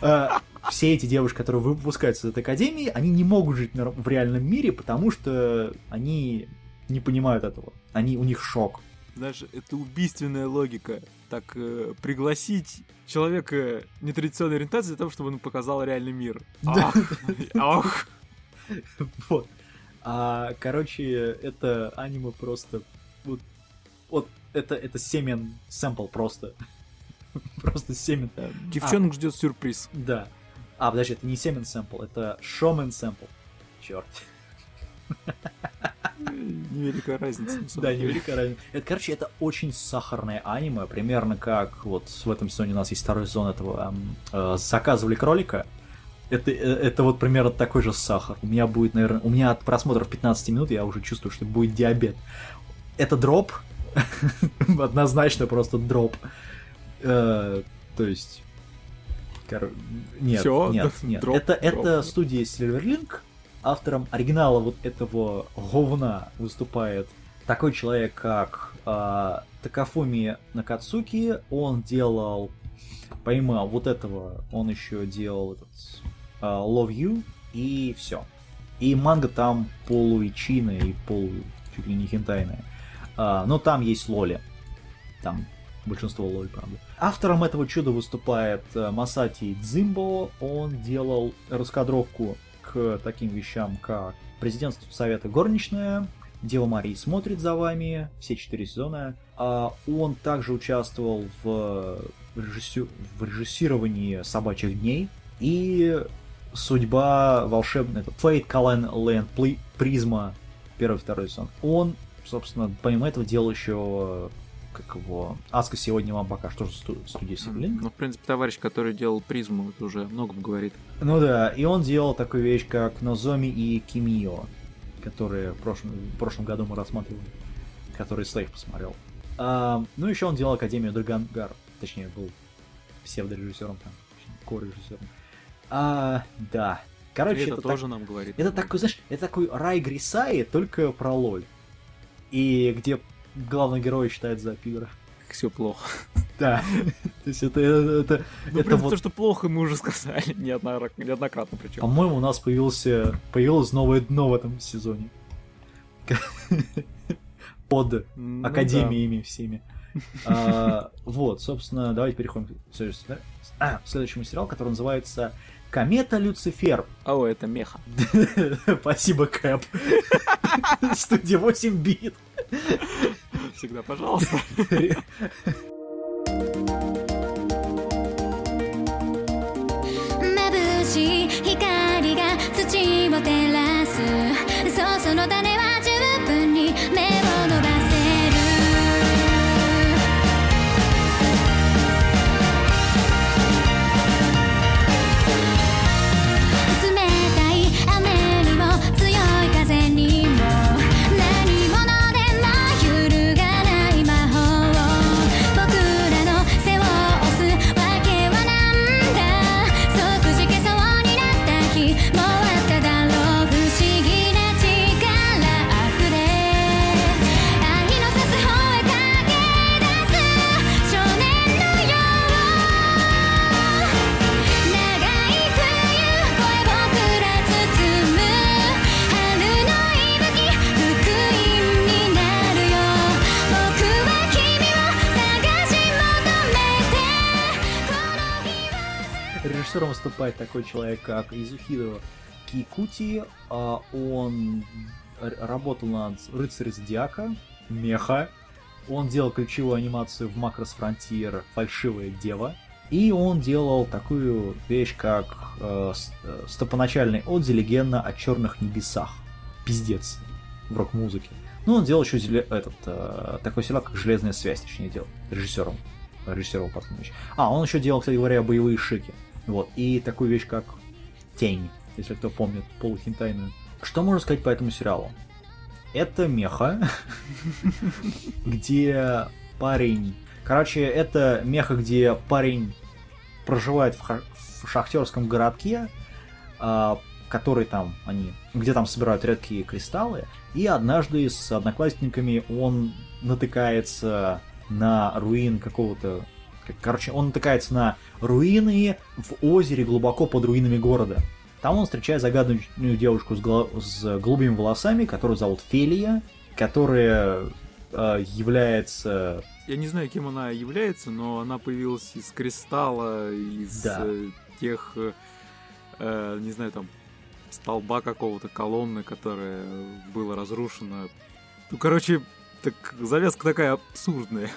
э, все эти девушки, которые выпускаются из этой академии, они не могут жить в реальном мире, потому что они не понимают этого. Они, у них шок. Знаешь, это убийственная логика. Так, э, пригласить человека нетрадиционной ориентации для того, чтобы он показал реальный мир. Ах, ах. Вот. А, короче, это аниме просто... Вот, вот это, это семен сэмпл просто. Просто семен. Девчонок ждет сюрприз. Да. А, подожди, это не семен сэмпл, это шомен сэмпл. Черт. Невеликая разница. Да, деле. невеликая разница. Это, короче, это очень сахарное аниме, примерно как вот в этом сезоне у нас есть второй сезон этого эм, э, «Заказывали кролика». Это, э, это вот примерно такой же сахар. У меня будет, наверное, у меня от просмотров 15 минут я уже чувствую, что будет диабет. Это дроп, однозначно просто дроп. Э, то есть... Нет, Всё, нет, нет. дроп, это, студия Silverlink, автором оригинала вот этого говна выступает такой человек, как а, Такафуми Накацуки. Он делал, помимо вот этого, он еще делал этот Love You и все. И манга там полуичиная и полу чуть ли не хентайная. А, но там есть лоли. Там большинство лоль, правда. Автором этого чуда выступает э, Масати Дзимбо. Он делал раскадровку к таким вещам, как Президент Совета Горничная, Дева Марии смотрит за вами, все четыре сезона. А он также участвовал в, режиссю- в режиссировании «Собачьих дней» и «Судьба волшебная», это Fate Callan Land Призма, первый второй сезон. Он, собственно, помимо этого делал еще как его... Аска сегодня вам пока что же сту- студия Сиблин. Ну, в принципе, товарищ, который делал призму, это уже о многом говорит. Ну да, и он делал такую вещь, как Нозоми и Кимио, которые в прошлом, в прошлом году мы рассматривали, который Слейв посмотрел. А, ну, еще он делал Академию Драгангар, точнее, был псевдорежиссером там, ко-режиссером. А, да. Короче, это, это, тоже так- нам говорит. это такой, знаешь, это такой рай Грисаи, только про лоль. И где главный герой считает за пидора. Все плохо. Да. То есть это, это, Ну, это вот то, что плохо, мы уже сказали неоднократно, неоднократно причем. По-моему, у нас появился, появилось новое дно в этом сезоне. Под Ну академиями всеми. А, Вот, собственно, давайте переходим к следующему, а, следующему сериалу, который называется Комета Люцифер. да. О, это меха. Спасибо, Кэп. Студия 8 бит. Всегда, пожалуйста.眩しい光が土を照らすそうその種は は Режиссером выступает такой человек, как Изухидо Кикути. А Он работал над Рыцарь Зодиака, Меха. Он делал ключевую анимацию в Macross Frontier Фальшивая Дева. И он делал такую вещь, как э, э, стопоначальный Одзи Легенда о черных небесах. Пиздец. В рок-музыке. Ну, он делал еще зеле- этот, э, такой сериал, как Железная связь, точнее, делал. Режиссером. Режиссировал последнюю вещь. А, он еще делал, кстати говоря, боевые шики. Вот. И такую вещь, как Тень, если кто помнит, полухентайную. Что можно сказать по этому сериалу? Это меха, где парень... Короче, это меха, где парень проживает в, шахтерском городке, а, который там они, где там собирают редкие кристаллы, и однажды с одноклассниками он натыкается на руин какого-то Как- Короче, он натыкается на руины в озере глубоко под руинами города. Там он встречает загадочную девушку с, гла- с голубыми волосами, которую зовут Фелия, которая э, является... Я не знаю, кем она является, но она появилась из кристалла, из Да. э, тех, э, э, не знаю, там, столба какого-то, колонны, которая была разрушена. Ну, короче, так, завязка такая абсурдная.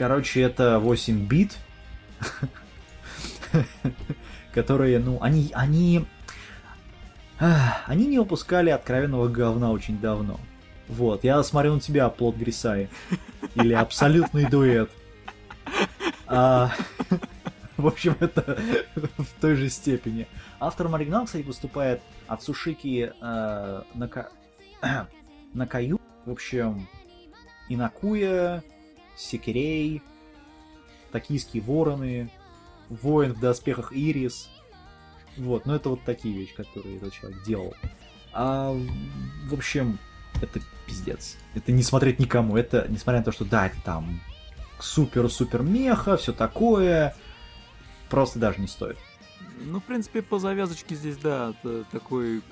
Короче, это 8 бит, которые, ну, они, они, они не выпускали откровенного говна очень давно. Вот, я смотрю на тебя, плод Грисаи. Или абсолютный дуэт. А, в общем, это в той же степени. Автором оригинала, кстати, выступает Ацушики э, Нака... Накаю. В общем, Инакуя, Секирей, Токийские вороны, Воин в доспехах Ирис. Вот, ну это вот такие вещи, которые этот человек делал. А, в общем, это пиздец. Это не смотреть никому. Это, несмотря на то, что да, это там супер-супер меха, все такое, просто даже не стоит. Ну, в принципе, по завязочке здесь, да, такой,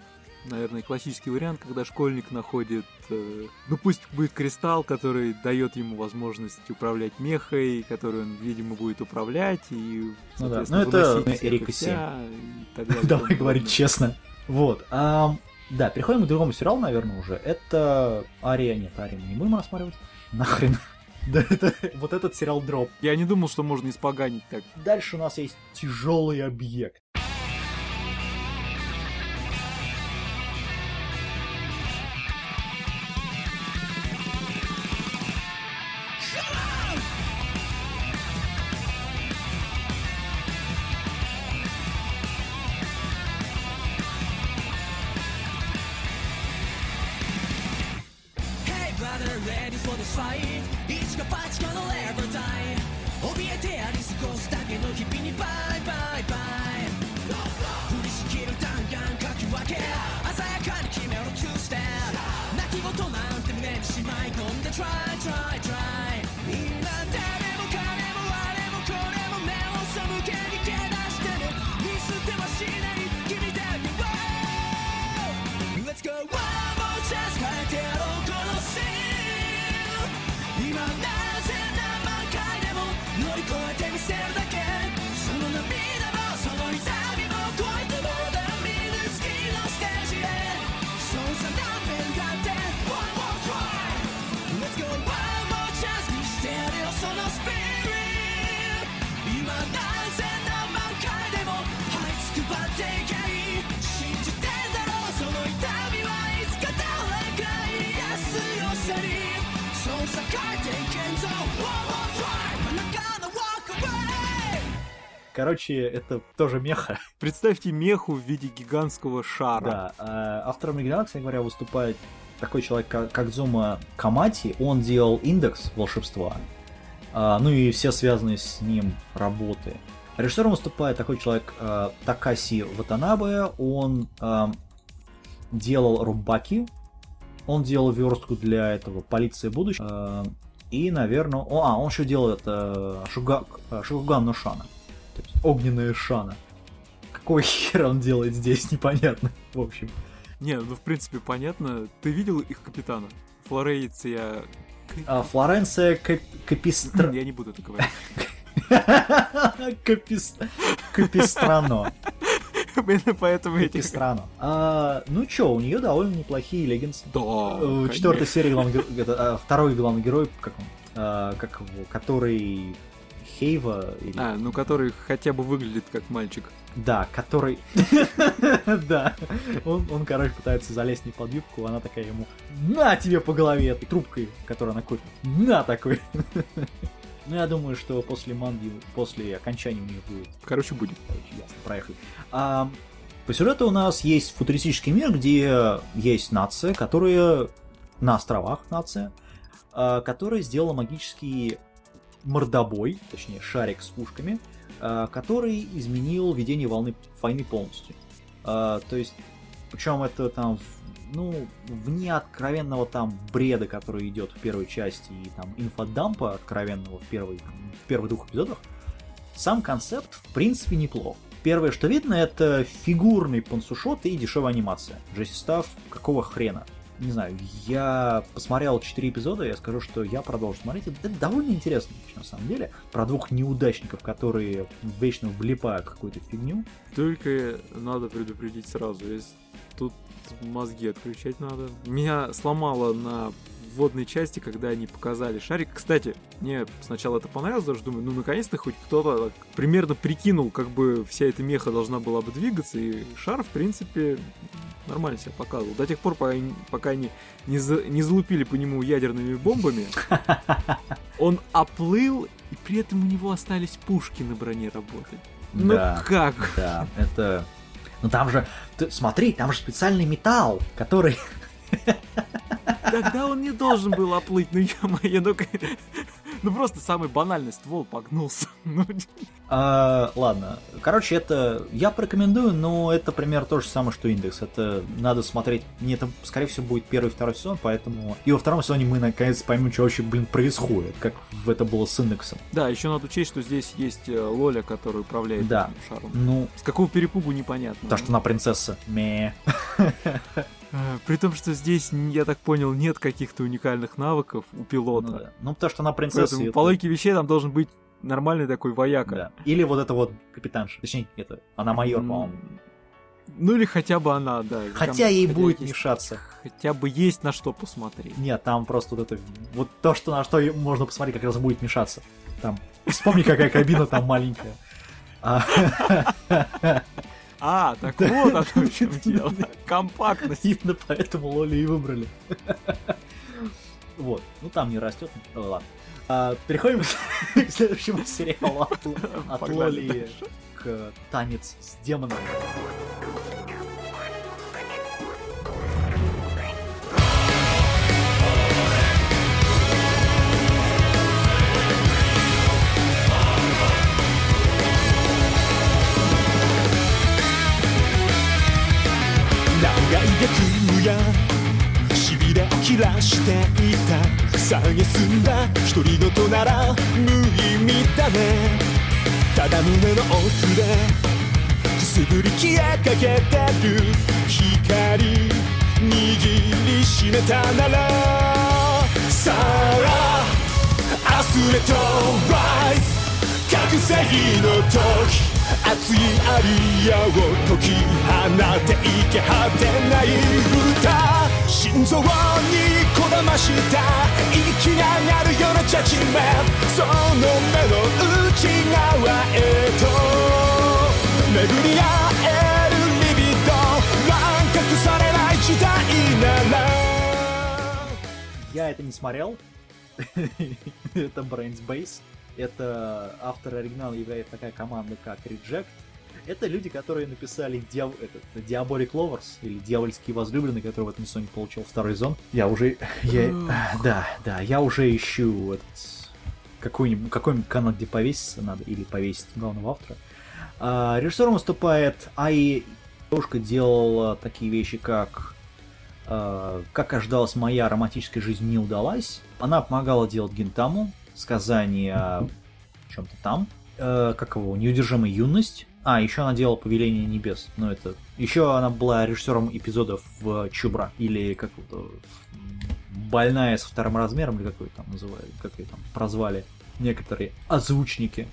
наверное, классический вариант, когда школьник находит, э, ну пусть будет кристалл, который дает ему возможность управлять мехой, который он, видимо, будет управлять и, Ну да, ну это Эрика вся, Давай говорить честно. Вот. да, переходим к другому сериалу, наверное, уже. Это Ария. Нет, Ария мы не будем рассматривать. Нахрен. Да, это вот этот сериал дроп. Я не думал, что можно испоганить так. Дальше у нас есть тяжелый объект. ready for this fight 一か八かのレベルダイ怯えてやり Короче, это тоже меха. Представьте меху в виде гигантского шара. Да. э, Автором оригинала, кстати говоря, выступает такой человек, как Кадзума Камати. Он делал индекс волшебства. А, Ну и все связанные с ним работы. Режиссером выступает такой человек э, Такаси Ватанабе. Он делал Рубаки. Он делал верстку для этого Полиции будущего. И, наверное... О, а, он еще Шуга... э, Шуган но Шана. То есть огненная Шана. Какой хер он делает здесь, непонятно. В общем. Не, ну в принципе понятно. Ты видел их капитана? Флорейция... А, Флоренция Кап- Капистр... Я не буду это говорить. Капис- Капистрано. Именно поэтому тебе... Капистрано. А, Ну чё, у нее довольно неплохие леггинсы. Да, Э, Четвертой серии главный это, а, второй главный герой, как он, А, как его, который Хейва или А, ну который хотя бы выглядит как мальчик. Да, который... Да. Он, он, короче, пытается залезть не под юбку, она такая ему «На тебе по голове!» этой трубкой, которую она курит. «На!» такой. Ну, я думаю, что после манги, после окончания у них будет Короче, будет. Короче, ясно, проехали. А, по сюжету у нас есть футуристический мир, где есть нация, которая на островах нация, а, которая сделала магический мордобой, точнее шарик с пушками, а, который изменил ведение волны войны полностью. А, то есть, причем это там ну, вне откровенного там бреда, который идет в первой части, и там инфодампа откровенного в, первой, в первых двух эпизодах, сам концепт в принципе неплох. Первое, что видно, это фигурный пансушот и дешевая анимация. Джесси Став, какого хрена? Не знаю, я посмотрел 4 эпизода, я скажу, что я продолжу смотреть. Это, довольно интересно, на самом деле. Про двух неудачников, которые вечно влипают в какую-то фигню. Только надо предупредить сразу, если тут мозги отключать надо. Меня сломало на вводной части, когда они показали шарик. Кстати, мне сначала это понравилось, даже думаю, ну наконец-то хоть кто-то примерно прикинул, как бы вся эта меха должна была бы двигаться, и шар, в принципе, нормально себя показывал. До тех пор, пока, они- пока они не, за- не залупили по нему ядерными бомбами, он оплыл, и при этом у него остались пушки на броне работать. Ну Да. как? Да, это... Ну там же, ты смотри, там же специальный металл, который... Тогда он не должен был оплыть, ну ё-моё, ну, ну просто самый банальный ствол погнулся. Ну, А, ладно, короче, это я порекомендую, но это пример то же самое, что индекс. Это надо смотреть. Не, это, скорее всего, будет первый и второй сезон, поэтому. И во втором сезоне мы наконец поймем, что вообще, блин, происходит, как это было с индексом. Да, еще надо учесть, что здесь есть э, Лоля, который управляет Да. шаром. Ну, С какого перепугу непонятно. потому что она принцесса. Ме. Э, При том, что здесь, я так понял, нет каких-то уникальных навыков у Ну, пилота. да. Ну, потому что она принцесса. Поэтому и по логике вещей там должен быть нормальный такой вояка. Да. Или вот это вот капитанша. Точнее, это, она майор, М, по-моему. Ну или хотя бы она, да. Хотя Там ей хотя будет есть- мешаться. Хотя бы есть на что посмотреть. Нет, там просто вот это... Вот то, что на что можно посмотреть, как раз будет мешаться. Там... Вспомни, какая кабина там маленькая. А, так вот оно в чем дело. Компактность. Именно поэтому Лоли и выбрали. Вот. Ну там не растет. ну, Ладно. А, Переходим к следующему сериалу от, от Лоли к танец с демоном. ね。ただ胸の奥でくすぶり消えかけてる光握りしめたなら。さあアスレとライズ覚醒の時。熱いアリアを解き放っていけ果てない歌。心臓にこだました息が鳴るようなジャッジメントその目の内側へと巡り合えるリビド乱隠されない時代なら Я это не смотрел. это Brains Base. Это автор оригинала является такая команда, как Reject. Это люди, которые написали Диав... этот, Diabolic Lovers, или Дьявольские возлюбленные, который в этом сезоне получил второй зон. Я уже... Я... Да, да, я уже ищу этот... Какой-нибудь, какой-нибудь канал, где повеситься надо, или повесить главного автора. А, режиссером выступает Ай... Девушка делала такие вещи, как э, как ожидалось, моя романтическая жизнь не удалась. Она помогала делать Гинтаму, сказание о чем-то там. Э, как его, неудержимая юность. А, еще она делала Повеление небес. Но это. Еще она была режиссером эпизодов в Чубра. Или как вот, больная со вторым размером, или как ее там называют, как ее там прозвали некоторые озвучники.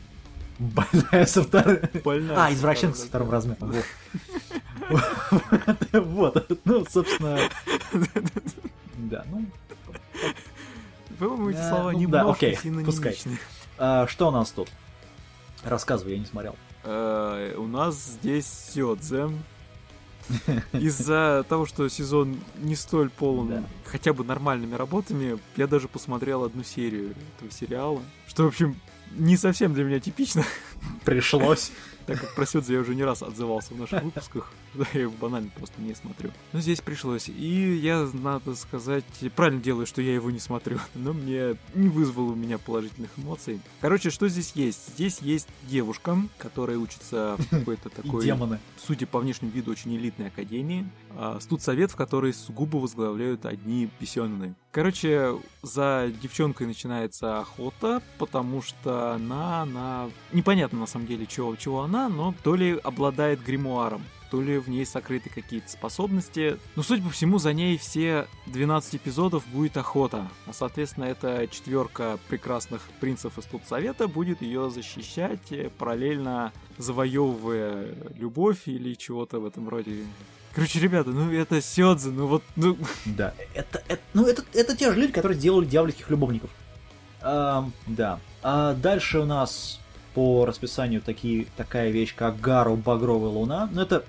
Больная со вторым. Больная А, со извращенцы со вторым размером. Вот. Ну, собственно. Да, ну. По-моему, эти слова ну немного да, окей, синонимичны. а, Что у нас тут? Рассказывай, я не смотрел. Э, У нас здесь Сёдзе. Из-за того, что сезон не столь полон Да. хотя бы нормальными работами, я даже посмотрел одну серию этого сериала. Что, в общем, не совсем для меня типично, Пришлось. Так как про Сёдзе я уже не раз отзывался в наших выпусках. Я его банально просто не смотрю. Но здесь пришлось. И я, надо сказать, правильно делаю, что я его не смотрю. Но мне не вызвало у меня положительных эмоций. Короче, что здесь есть? Здесь есть девушка, которая учится в какой-то И такой демоны. судя по внешнему виду, очень элитной академии. А, Студсовет, в который сугубо возглавляют одни писённые. Короче, за девчонкой начинается охота, потому что она, она... Непонятно, на самом деле, чего, чего она, но то ли обладает гримуаром, то ли в ней сокрыты какие-то способности. Но, судя по всему, за ней все 12 эпизодов будет охота. А, соответственно, эта четверка прекрасных принцев из Студсовета будет ее защищать, э, параллельно завоевывая любовь или чего-то в этом роде. Короче, ребята, ну это Сёдзе, ну вот, ну... Да, это, это, ну, это, это те же люди, которые делали дьявольских любовников. Ам, да. А дальше у нас по расписанию такие, такая вещь, как Гару Багровая Луна. Ну, это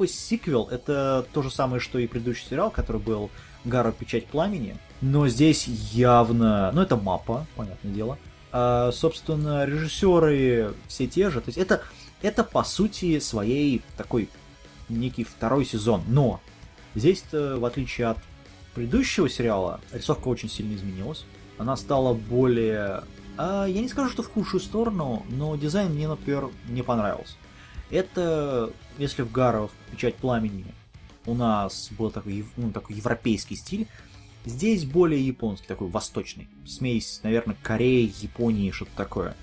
Чтобы сиквел, это то же самое, что и предыдущий сериал, который был Гару Печать Пламени. Но здесь явно... Ну, это мапа, понятное дело. А, собственно, режиссеры все те же. То есть это, это по сути своей такой некий второй сезон. Но здесь, в отличие от предыдущего сериала, рисовка очень сильно изменилась. Она стала более... а, я не скажу, что в худшую сторону, но дизайн мне, например, не понравился. Это, если в Гаров Печать Пламени у нас был такой, ну, такой европейский стиль, здесь более японский, такой восточный. Смесь, наверное, Кореи, Японии, что-то такое.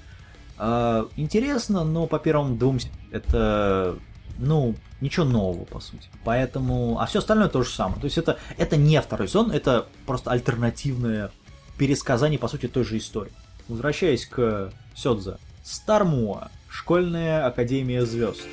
А, интересно, но по первым двум это, ну, ничего нового, по сути. Поэтому, а все остальное то же самое. То есть это, это не второй сезон, это просто альтернативное пересказание, по сути, той же истории. Возвращаясь к Сёдзе. Стармуа. Школьная Академия Звезд.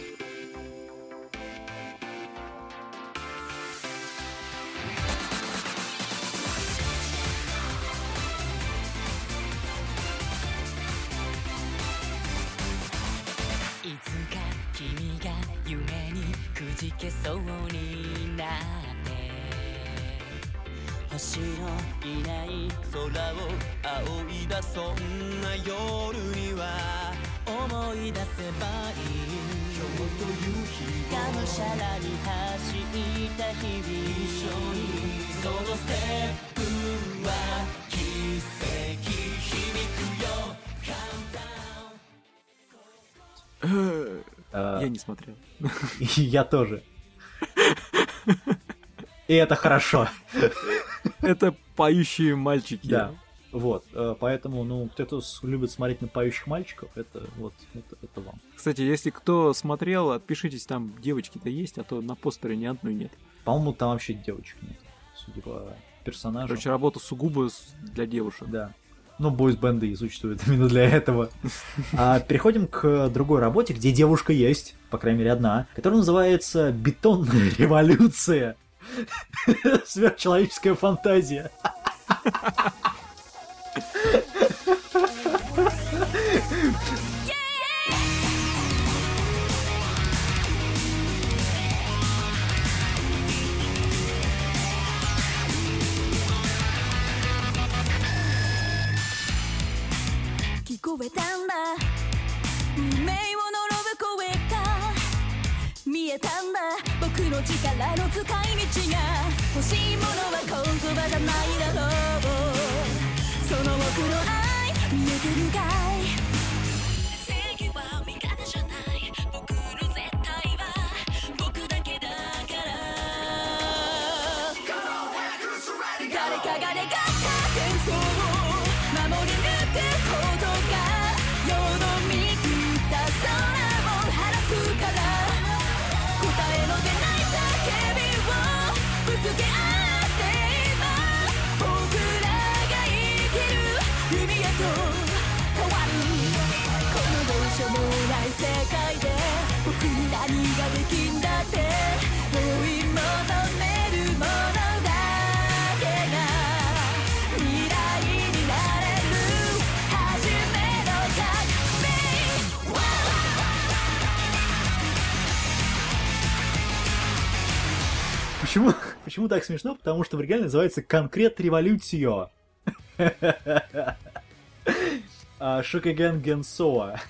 Смотрел. и я тоже. И это хорошо. Это поющие мальчики. Да. Вот, э, поэтому, ну, кто-то с- любит смотреть на поющих мальчиков, это вот, это, это вам. Кстати, если кто смотрел, отпишитесь, там девочки-то есть, а то на постере ни одной нет. По-моему, там вообще девочек нет, судя по персонажу. Короче, работа сугубо для девушек. Да. Ну, бойс-бенды и существуют именно для этого. А переходим к другой работе, где девушка есть, по крайней мере одна, которая называется «Бетонная революция». Сверхчеловеческая фантазия. Go with them. えたんだ。僕の力の使い道が欲しいものは言葉じゃないだろう。その僕の愛見えてるかい？Почему, почему так смешно? Потому что в оригинале называется «Конкрет революцио». А, Шокаген Генсоа.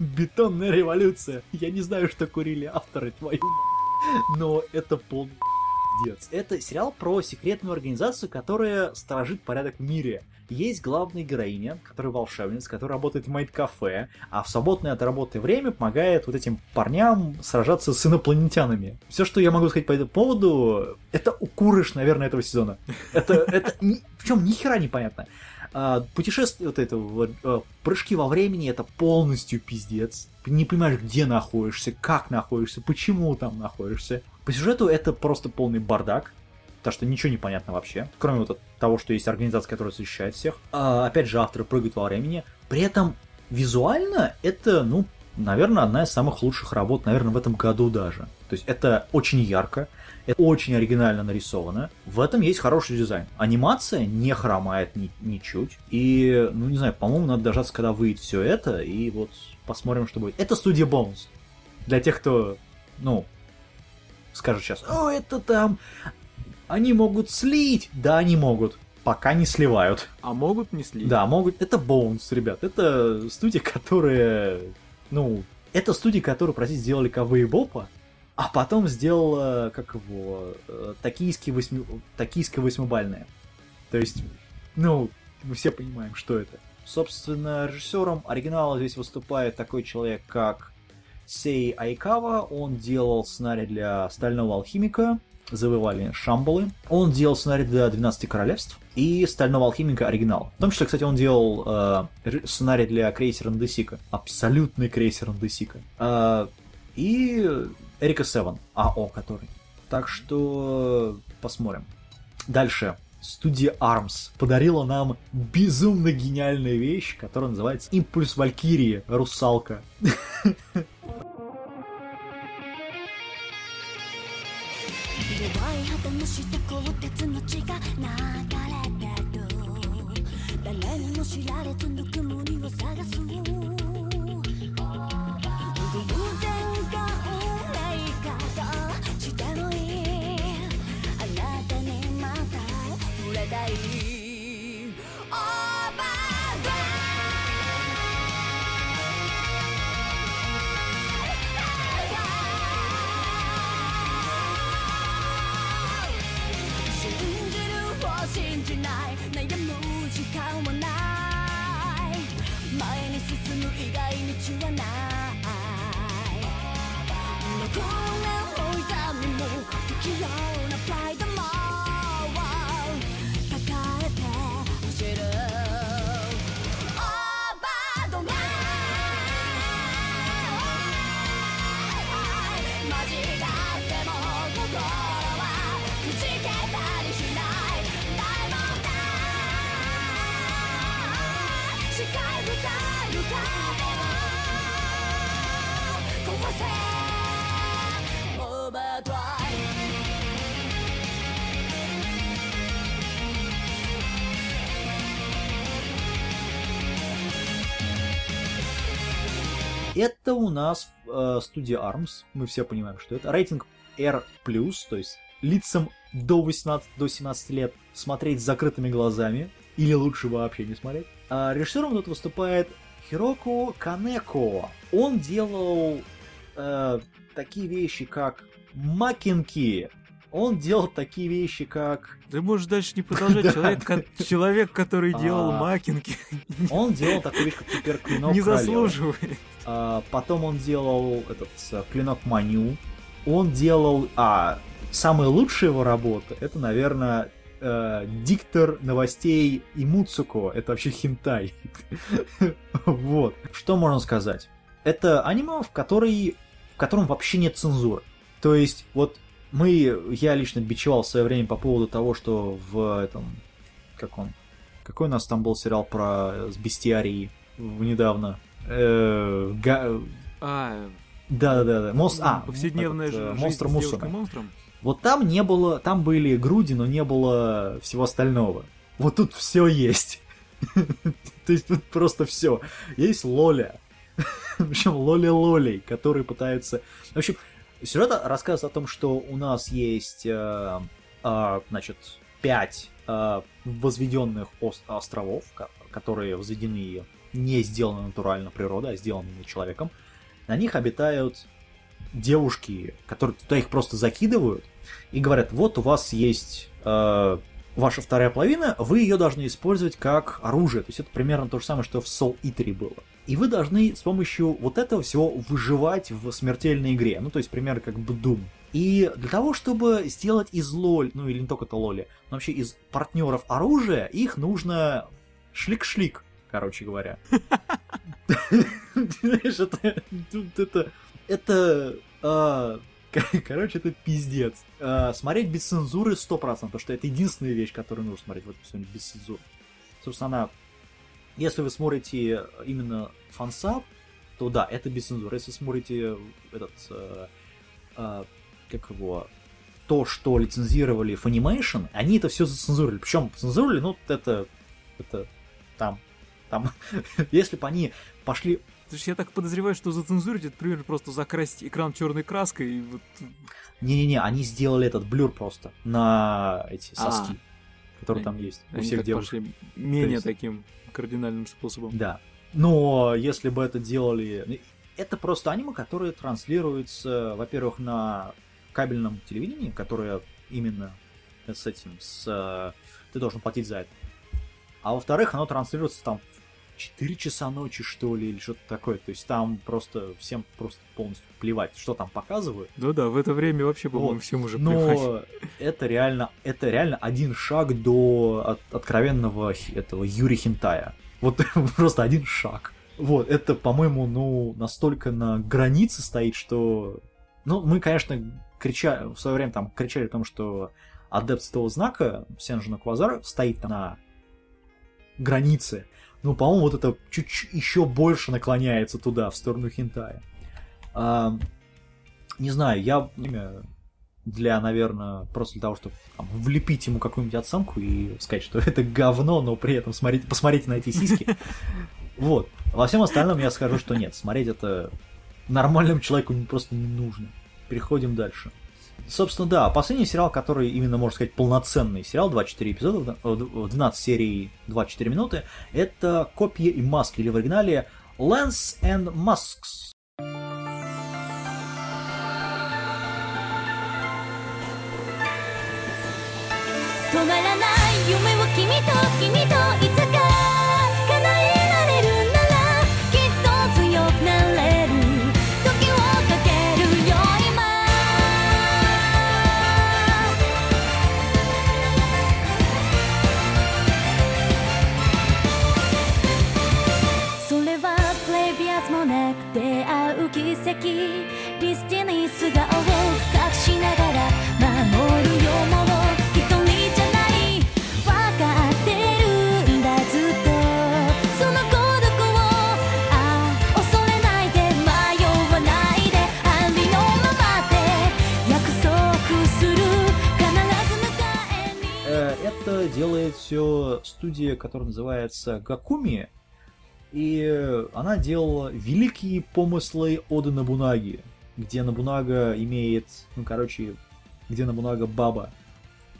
Бетонная революция. Я не знаю, что курили авторы, твою. Но это полный пиздец. Это сериал про секретную организацию, которая сторожит порядок в мире. Есть главная героиня, которая волшебница, которая работает в майт-кафе, а в свободное от работы время помогает вот этим парням сражаться с инопланетянами. Все, что я могу сказать по этому поводу, это укурыш, наверное, этого сезона. Это, это, причем ни хера непонятно. А, путешествие, вот это э, прыжки во времени, это полностью пиздец. Не понимаешь, где находишься, как находишься, почему там находишься. По сюжету это просто полный бардак. Так что ничего не понятно вообще. Кроме вот от того, что есть организация, которая защищает всех. А, опять же, авторы прыгают во времени. При этом визуально это, ну, наверное, одна из самых лучших работ, наверное, в этом году даже. То есть это очень ярко, это очень оригинально нарисовано. В этом есть хороший дизайн. Анимация не хромает ни, ничуть. И, ну, не знаю, по-моему, надо дождаться, когда выйдет все это, и вот посмотрим, что будет. Это студия Bones. Для тех, кто, ну, скажет сейчас, о, это там, они могут слить. Да, они могут. Пока не сливают. А могут не слить? Да, могут. Это Bones, ребят. Это студия, которая... Ну, это студия, которую, простите, сделали Кавы и Бопа, а потом сделала, как его, э, токийский восьми... токийская восьмибальная. То есть, ну, мы все понимаем, что это. Собственно, режиссером оригинала здесь выступает такой человек, как Сей Айкава. Он делал сценарий для «Стального алхимика», завоевали Шамбалы. Он делал сценарий для 12 королевств и Стального алхимика оригинал. В том числе, кстати, он делал э, сценарий для крейсера Ндесика. Абсолютный крейсер Ндесика. Э, и Эрика Севен, АО который. Так что посмотрим. Дальше. Студия Arms подарила нам безумно гениальную вещь, которая называется Импульс Валькирии, русалка. い旗の下鋼鉄の血が流れてる。誰にも知られずぬくもりを探す Это у нас э, студия Arms, мы все понимаем, что это. Рейтинг R+, то есть лицам до 18 до 17 лет смотреть с закрытыми глазами Или лучше вообще не смотреть. А режиссером тут выступает Хироку Канеко. Он делал э, такие вещи, как Макинки. Он делал такие вещи, как... Ты можешь дальше не продолжать. Человек, ко- человек, который делал А. макинги, Он делал такую вещь, как теперь Клинок не заслуживает. А, потом он делал этот э, Клинок Маню. Он делал... А, самая лучшая его работа, это, наверное, э, диктор новостей Имуцуко. Это вообще хентай. Вот. Что можно сказать? Это аниме, в, который, в котором вообще нет цензуры. То есть, вот мы, я лично бичевал в свое время по поводу того, что в этом, как он, какой у нас там был сериал про с бестиарией в- недавно? Э, га- А, да, да, да. Мос... А, повседневная этот, э, жизнь монстр с Мусуме. девушкой-монстром. Вот там не было, там были груди, но не было всего остального. Вот тут все есть. То есть тут просто все. Есть Лоля. Причем Лоли-Лолей, которые пытаются... В общем, сюжет рассказывает о том, что у нас есть, э, э, значит, пять э, возведенных ос- островов, ко- которые возведены не сделаны натурально природой, а сделаны человеком. На них обитают девушки, которые туда их просто закидывают и говорят, вот у вас есть э, ваша вторая половина, вы ее должны использовать как оружие. То есть это примерно то же самое, что в Soul Eater было. И вы должны с помощью вот этого всего выживать в смертельной игре. Ну, то есть примерно как бы Doom. И для того, чтобы сделать из лоль, ну или не только это лоли, но вообще из партнеров оружия, их нужно шлик-шлик, короче говоря. Знаешь, это... это... Это... а, Кор- Короче, это пиздец. А, Смотреть без цензуры 100%, потому что это единственная вещь, которую нужно смотреть в этом всем без цензуры. Собственно, она... Если вы смотрите именно фансаб, то да, это без цензуры. Если смотрите этот... э, э, как его... То, что лицензировали Funimation, они это все зацензурили. Причем цензурили, ну, это... Это... Там... Там... Если бы они пошли То есть я так подозреваю, что зацензурить это примерно просто закрасить экран черной краской и вот Не-не-не, они сделали этот блюр просто на эти А. соски, которые там есть у всех девушек. пошли менее есть- таким кардинальным способом. Да. Но если бы это делали... Это просто аниме, которое транслируется, во-первых, на кабельном телевидении, которое именно с этим, с... э, Ты должен платить за это. А во-вторых, оно транслируется там в 4 часа ночи, что ли, или что-то такое. То есть там просто всем просто полностью плевать, что там показывают. Да-да, в это время вообще, по-моему, Вот. всем уже плевать. Но это реально, это реально один шаг до от- откровенного этого Юри Хинтая. Вот просто один шаг. Вот, это, по-моему, ну, настолько на границе стоит, что... Ну, мы, конечно, кричали, в свое время там кричали о том, что адепт этого знака, Сенжина Квазар, стоит на границе. Ну, по-моему, вот это чуть-чуть еще больше наклоняется туда, в сторону хентая. А, не знаю, я для, наверное, просто для того, чтобы там, влепить ему какую-нибудь оценку и сказать, что это говно, но при этом смотрите, посмотрите на эти сиськи. Вот. Во всем остальном я скажу, что нет, смотреть это нормальному человеку просто не нужно. Переходим дальше. Собственно, да, последний сериал, который именно, можно сказать, полноценный сериал, 24 эпизода, э, 12 серий, 24 минуты, это «Копья и маски», или в оригинале «Lance and Masks». 止まらない夢を君と君といつ う奇跡リスティに素顔を隠しながら守るよもう一人じゃない分かってるんだずっとその孤独をああ恐れないで迷わないでありのままで約束する必ず迎えに Э, Это делает все студия, которая называется Гакуми. И э, она делала великие помыслы Оды Набунаги, где Набунага имеет, ну, короче, где Набунага баба.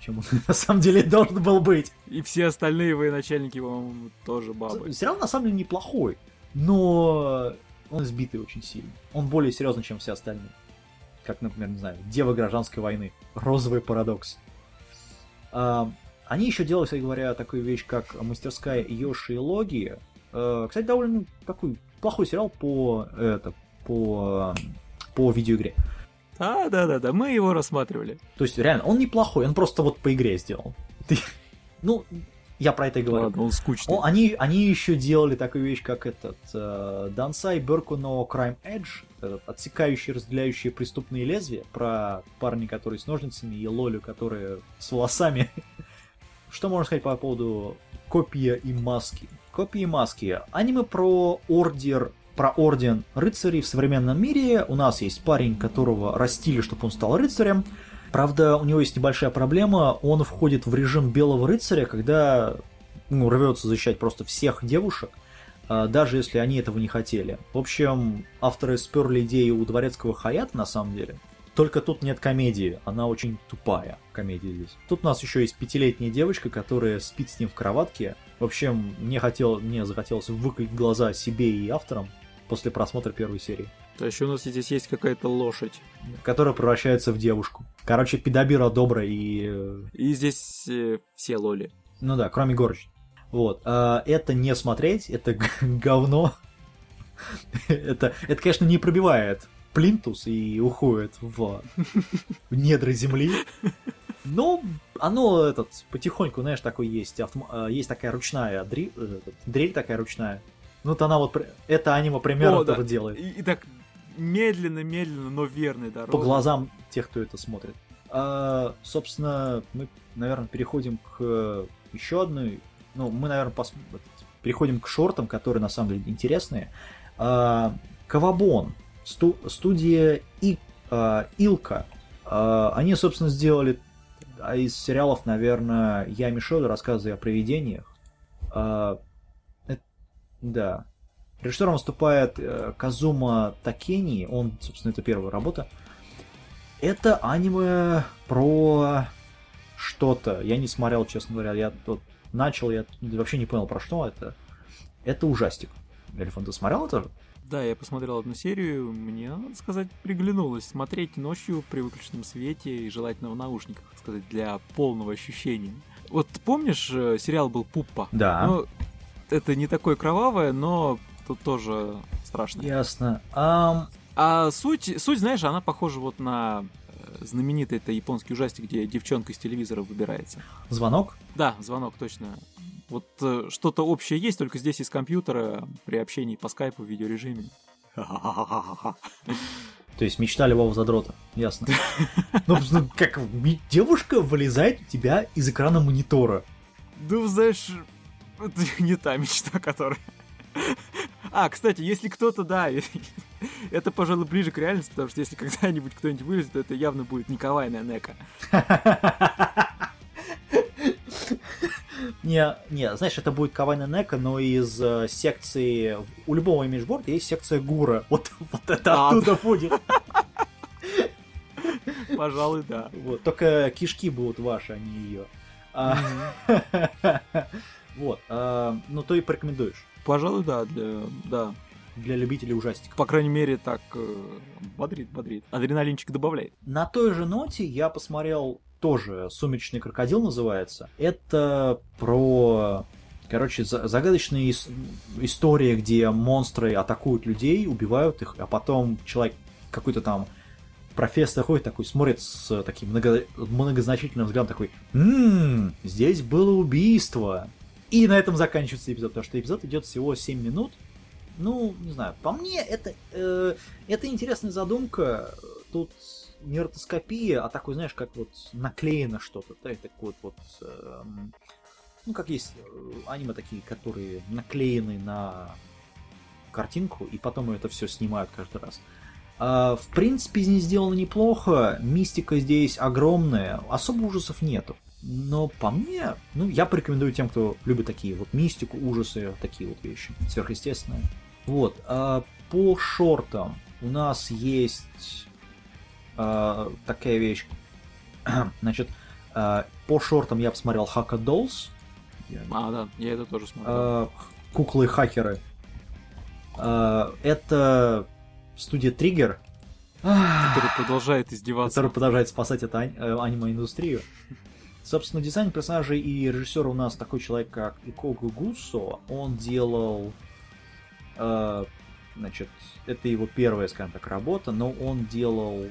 чем он на самом деле должен был быть. И все остальные военачальники, по-моему, тоже бабы. Сериал на самом деле неплохой, но он избитый очень сильно. Он более серьезный, чем все остальные. Как, например, не знаю, Дева гражданской войны. Розовый парадокс. А, Они еще делали, кстати говоря, такую вещь, как мастерская Йоши и Логи. Э, Кстати, довольно такой плохой сериал по это по по видеоигре. А, да-да-да, мы его рассматривали. То есть реально, он неплохой, он просто вот по игре сделал. Ты- Ну, я про это и говорю. Ладно, он скучный. О, они, они еще делали такую вещь, как этот э, Дансай Берку но Crime Edge, этот отсекающий, разделяющий преступные лезвия, про парня, который с ножницами, и Лолю, которая с волосами. Что можно сказать по поводу копия и маски? Копии маски. Аниме про ордер про орден рыцарей в современном мире. У нас есть парень, которого растили, чтобы он стал рыцарем. Правда, у него есть небольшая проблема. Он входит в режим белого рыцаря, когда ну, рвется защищать просто всех девушек, а, даже если они этого не хотели. В общем, авторы сперли идею у дворецкого Хаята, на самом деле. Только тут нет комедии, она очень тупая, комедия здесь. Тут у нас еще есть пятилетняя девочка, которая спит с ним в кроватке. В общем, мне, хотел, мне захотелось выколить глаза себе и авторам после просмотра первой серии, А еще у нас здесь есть какая-то лошадь. которая превращается в девушку. Короче, педобира добрая и э, И здесь э, все лоли. Ну да, кроме горочки. Вот. а, это не смотреть, это говно. это, это, конечно, не пробивает плинтус и уходит в, в недры земли. Но оно этот потихоньку, знаешь, такой есть. автом- а, Есть такая ручная дри- э, дрель такая ручная. Ну, вот она вот... Это аниме примерно О, да. тоже делает. И, и так медленно-медленно, но верной дорогой. по глазам тех, кто это смотрит. А, собственно, мы, наверное, переходим к еще одной. Ну, мы, наверное, пос- переходим к шортам, которые на самом деле интересные. А, Кавабон, сту- студия И- а, Илка. А, они, собственно, сделали а, из сериалов, наверное, Я Мишель, рассказы о привидениях. А, э- да. Режиссером выступает э, Казума Такени, он, собственно, это первая работа. Это аниме про что-то. Я не смотрел, честно говоря. Я тут начал, я вообще не понял, про что это. Это ужастик. Эльфан, ты смотрел это? Да, я посмотрел одну серию, мне, надо сказать, приглянулось. Смотреть ночью при выключенном свете и желательно в наушниках, так сказать, для полного ощущения. Вот помнишь, э, сериал был Пуппа? Да. Ну, это не такое кровавое, но тут тоже страшно. Ясно. Ам, А суть, суть, знаешь, она похожа вот на э, знаменитый это японский ужастик, где девчонка из телевизора выбирается. звонок? Да, звонок точно. Вот э, что-то общее есть, только здесь из компьютера при общении по скайпу в видеорежиме. То есть мечта любого задрота. Ясно. Ну, ну, как девушка вылезает у тебя из экрана монитора. Ну, знаешь, это не та мечта, которая... А, кстати, если кто-то, да, это, пожалуй, ближе к реальности, потому что если когда-нибудь кто-нибудь вылезет, то это явно будет не кавайная нека. Не, не, знаешь, это будет Кавайна Нека, но из э, секции... У любого имиджборда есть секция Гура. Вот, вот это А. оттуда будет. Пожалуй, да. Вот, только кишки будут ваши, а не ее. Вот, а, ну то и порекомендуешь Пожалуй, да, для... да. для любителей ужастиков. По крайней мере, так э, бодрит, бодрит. Адреналинчик добавляет. На той же ноте я посмотрел тоже «Сумеречный крокодил» называется. Это про, короче, за- загадочная ис- история, где монстры атакуют людей, убивают их, а потом человек какой-то там профессор ходит такой, смотрит с таким много- многозначительным взглядом такой, «Ммм, здесь было убийство». И на этом заканчивается эпизод, потому что эпизод идет всего 7 минут. Ну, не знаю, по мне это, э, это интересная задумка. Тут не ротоскопия, а такой, знаешь, как вот наклеено что-то. Да, так вот, вот эм, ну, как есть э, аниме такие, которые наклеены на картинку, и потом это все снимают каждый раз. А, в принципе, здесь сделано неплохо, мистика здесь огромная, особо ужасов нету. Но по мне, ну, я порекомендую тем, кто любит такие вот мистику, ужасы, такие вот вещи, сверхъестественные. Вот, а по шортам у нас есть а, такая вещь. Значит, А, По шортам я посмотрел Haka Dolls, А, да, я это тоже смотрел. а, куклы-хакеры. А, Это студия Trigger, который продолжает издеваться. который продолжает спасать эту э, аниме-индустрию. Собственно, дизайн персонажей и режиссер у нас такой человек, как Икого Гусо. Он делал... э, значит, это его первая, скажем так, работа, но он делал...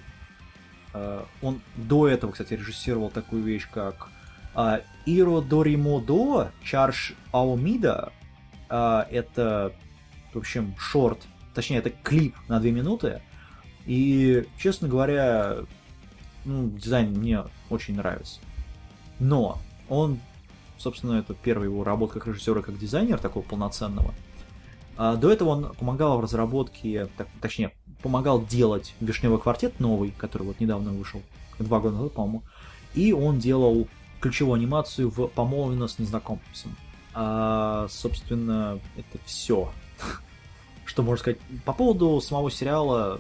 э, он до этого, кстати, режиссировал такую вещь, как э, Иро Доримодо Чарш Аомида. Э, это, в общем, шорт, точнее, это клип на две минуты. И, честно говоря, ну, дизайн мне очень нравится. Но он, собственно, это первая его работа как режиссера, как дизайнер такого полноценного. А до этого он помогал в разработке, точнее, помогал делать Вишневый квартет новый, который вот недавно вышел, два года назад, по-моему. И он делал ключевую анимацию в «Помолвлена с незнакомцем». А, собственно, это все. Что можно сказать? По поводу самого сериала,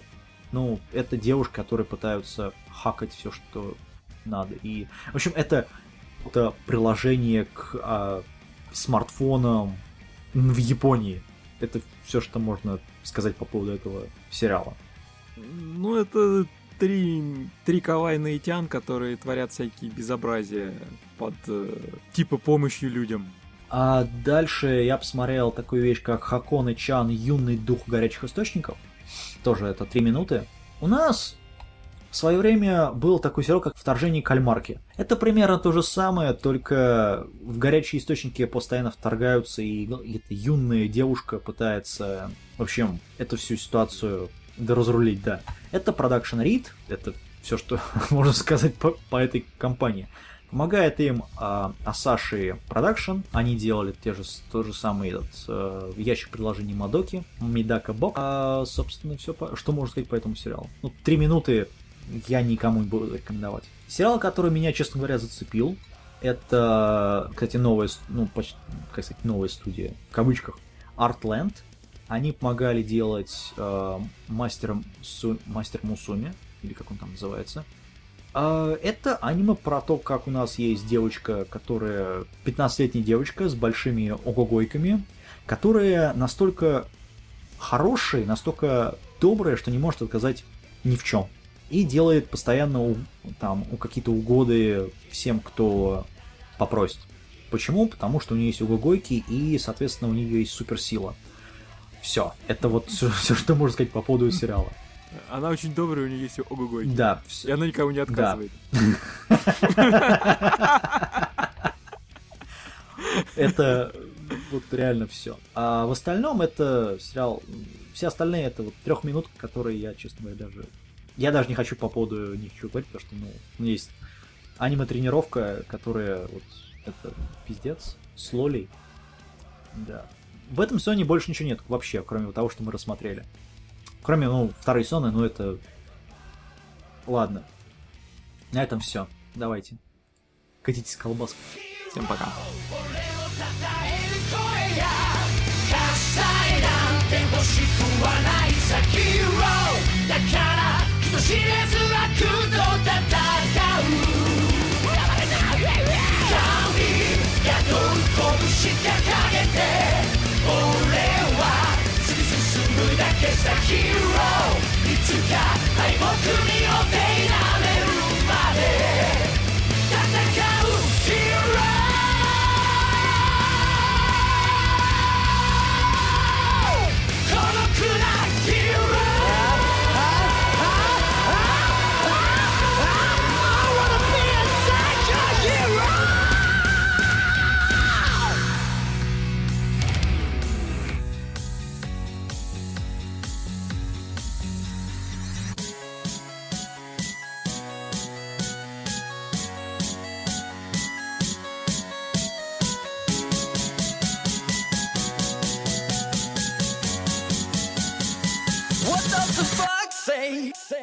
ну, это девушки, которые пытаются хакать все, что надо. И, в общем, это, это приложение к а, смартфонам в Японии. Это все, что можно сказать по поводу этого сериала. Ну, это три, три кавайные тян, которые творят всякие безобразия под э, типа помощью людям. А дальше я посмотрел такую вещь, как Хаконе Чан Юный дух горячих источников. Тоже это три минуты. У нас в свое время был такой сериал, как «Вторжение кальмарки». Это примерно то же самое, только в горячие источники постоянно вторгаются, и ну, эта юная девушка пытается, в общем, эту всю ситуацию доразрулить, да. Это Production Read, это все, что можно сказать по, по этой компании. Помогает им а, Asahi Production. Они делали те же, тот же самый этот, э, ящик приложений Мадоки, Мидака Бок. А, собственно, все, что можно сказать по этому сериалу. Ну, три минуты я никому не буду рекомендовать. Сериал, который меня, честно говоря, зацепил, это, кстати, новая, ну, почти, как сказать, новая студия, в кавычках, Artland. Они помогали делать э, мастером Су- мастер Мусуми, или как он там называется. А, Это аниме про то, как у нас есть девочка, которая 15-летняя девочка с большими огогойками, которая настолько хорошая, настолько добрая, что не может отказать ни в чем. И делает постоянно там, у какие-то угоды всем, кто попросит. Почему? Потому что у нее есть угогойки, и, соответственно, у нее есть суперсила. Все. Это вот все, что можно сказать по поводу сериала. Она очень добрая, у нее есть ого Да, И она никому не отказывает. это вот реально все. А в остальном это сериал. Все остальные это вот трех минут, которые я, честно говоря, даже. Я даже не хочу по поводу них ничего говорить, потому что, ну, есть аниме-тренировка, которая вот это пиздец, с Лолей. Да. В этом сезоне больше ничего нет вообще, кроме того, что мы рассмотрели. Кроме, ну, второй сезона, ну это... Ладно. На этом все. Давайте. Катитесь колбаской. Всем пока. 知れう神げて俺は突き進むだけさヒーローいつか敗北にお手いられ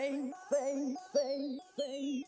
thing, thing, thing, thing.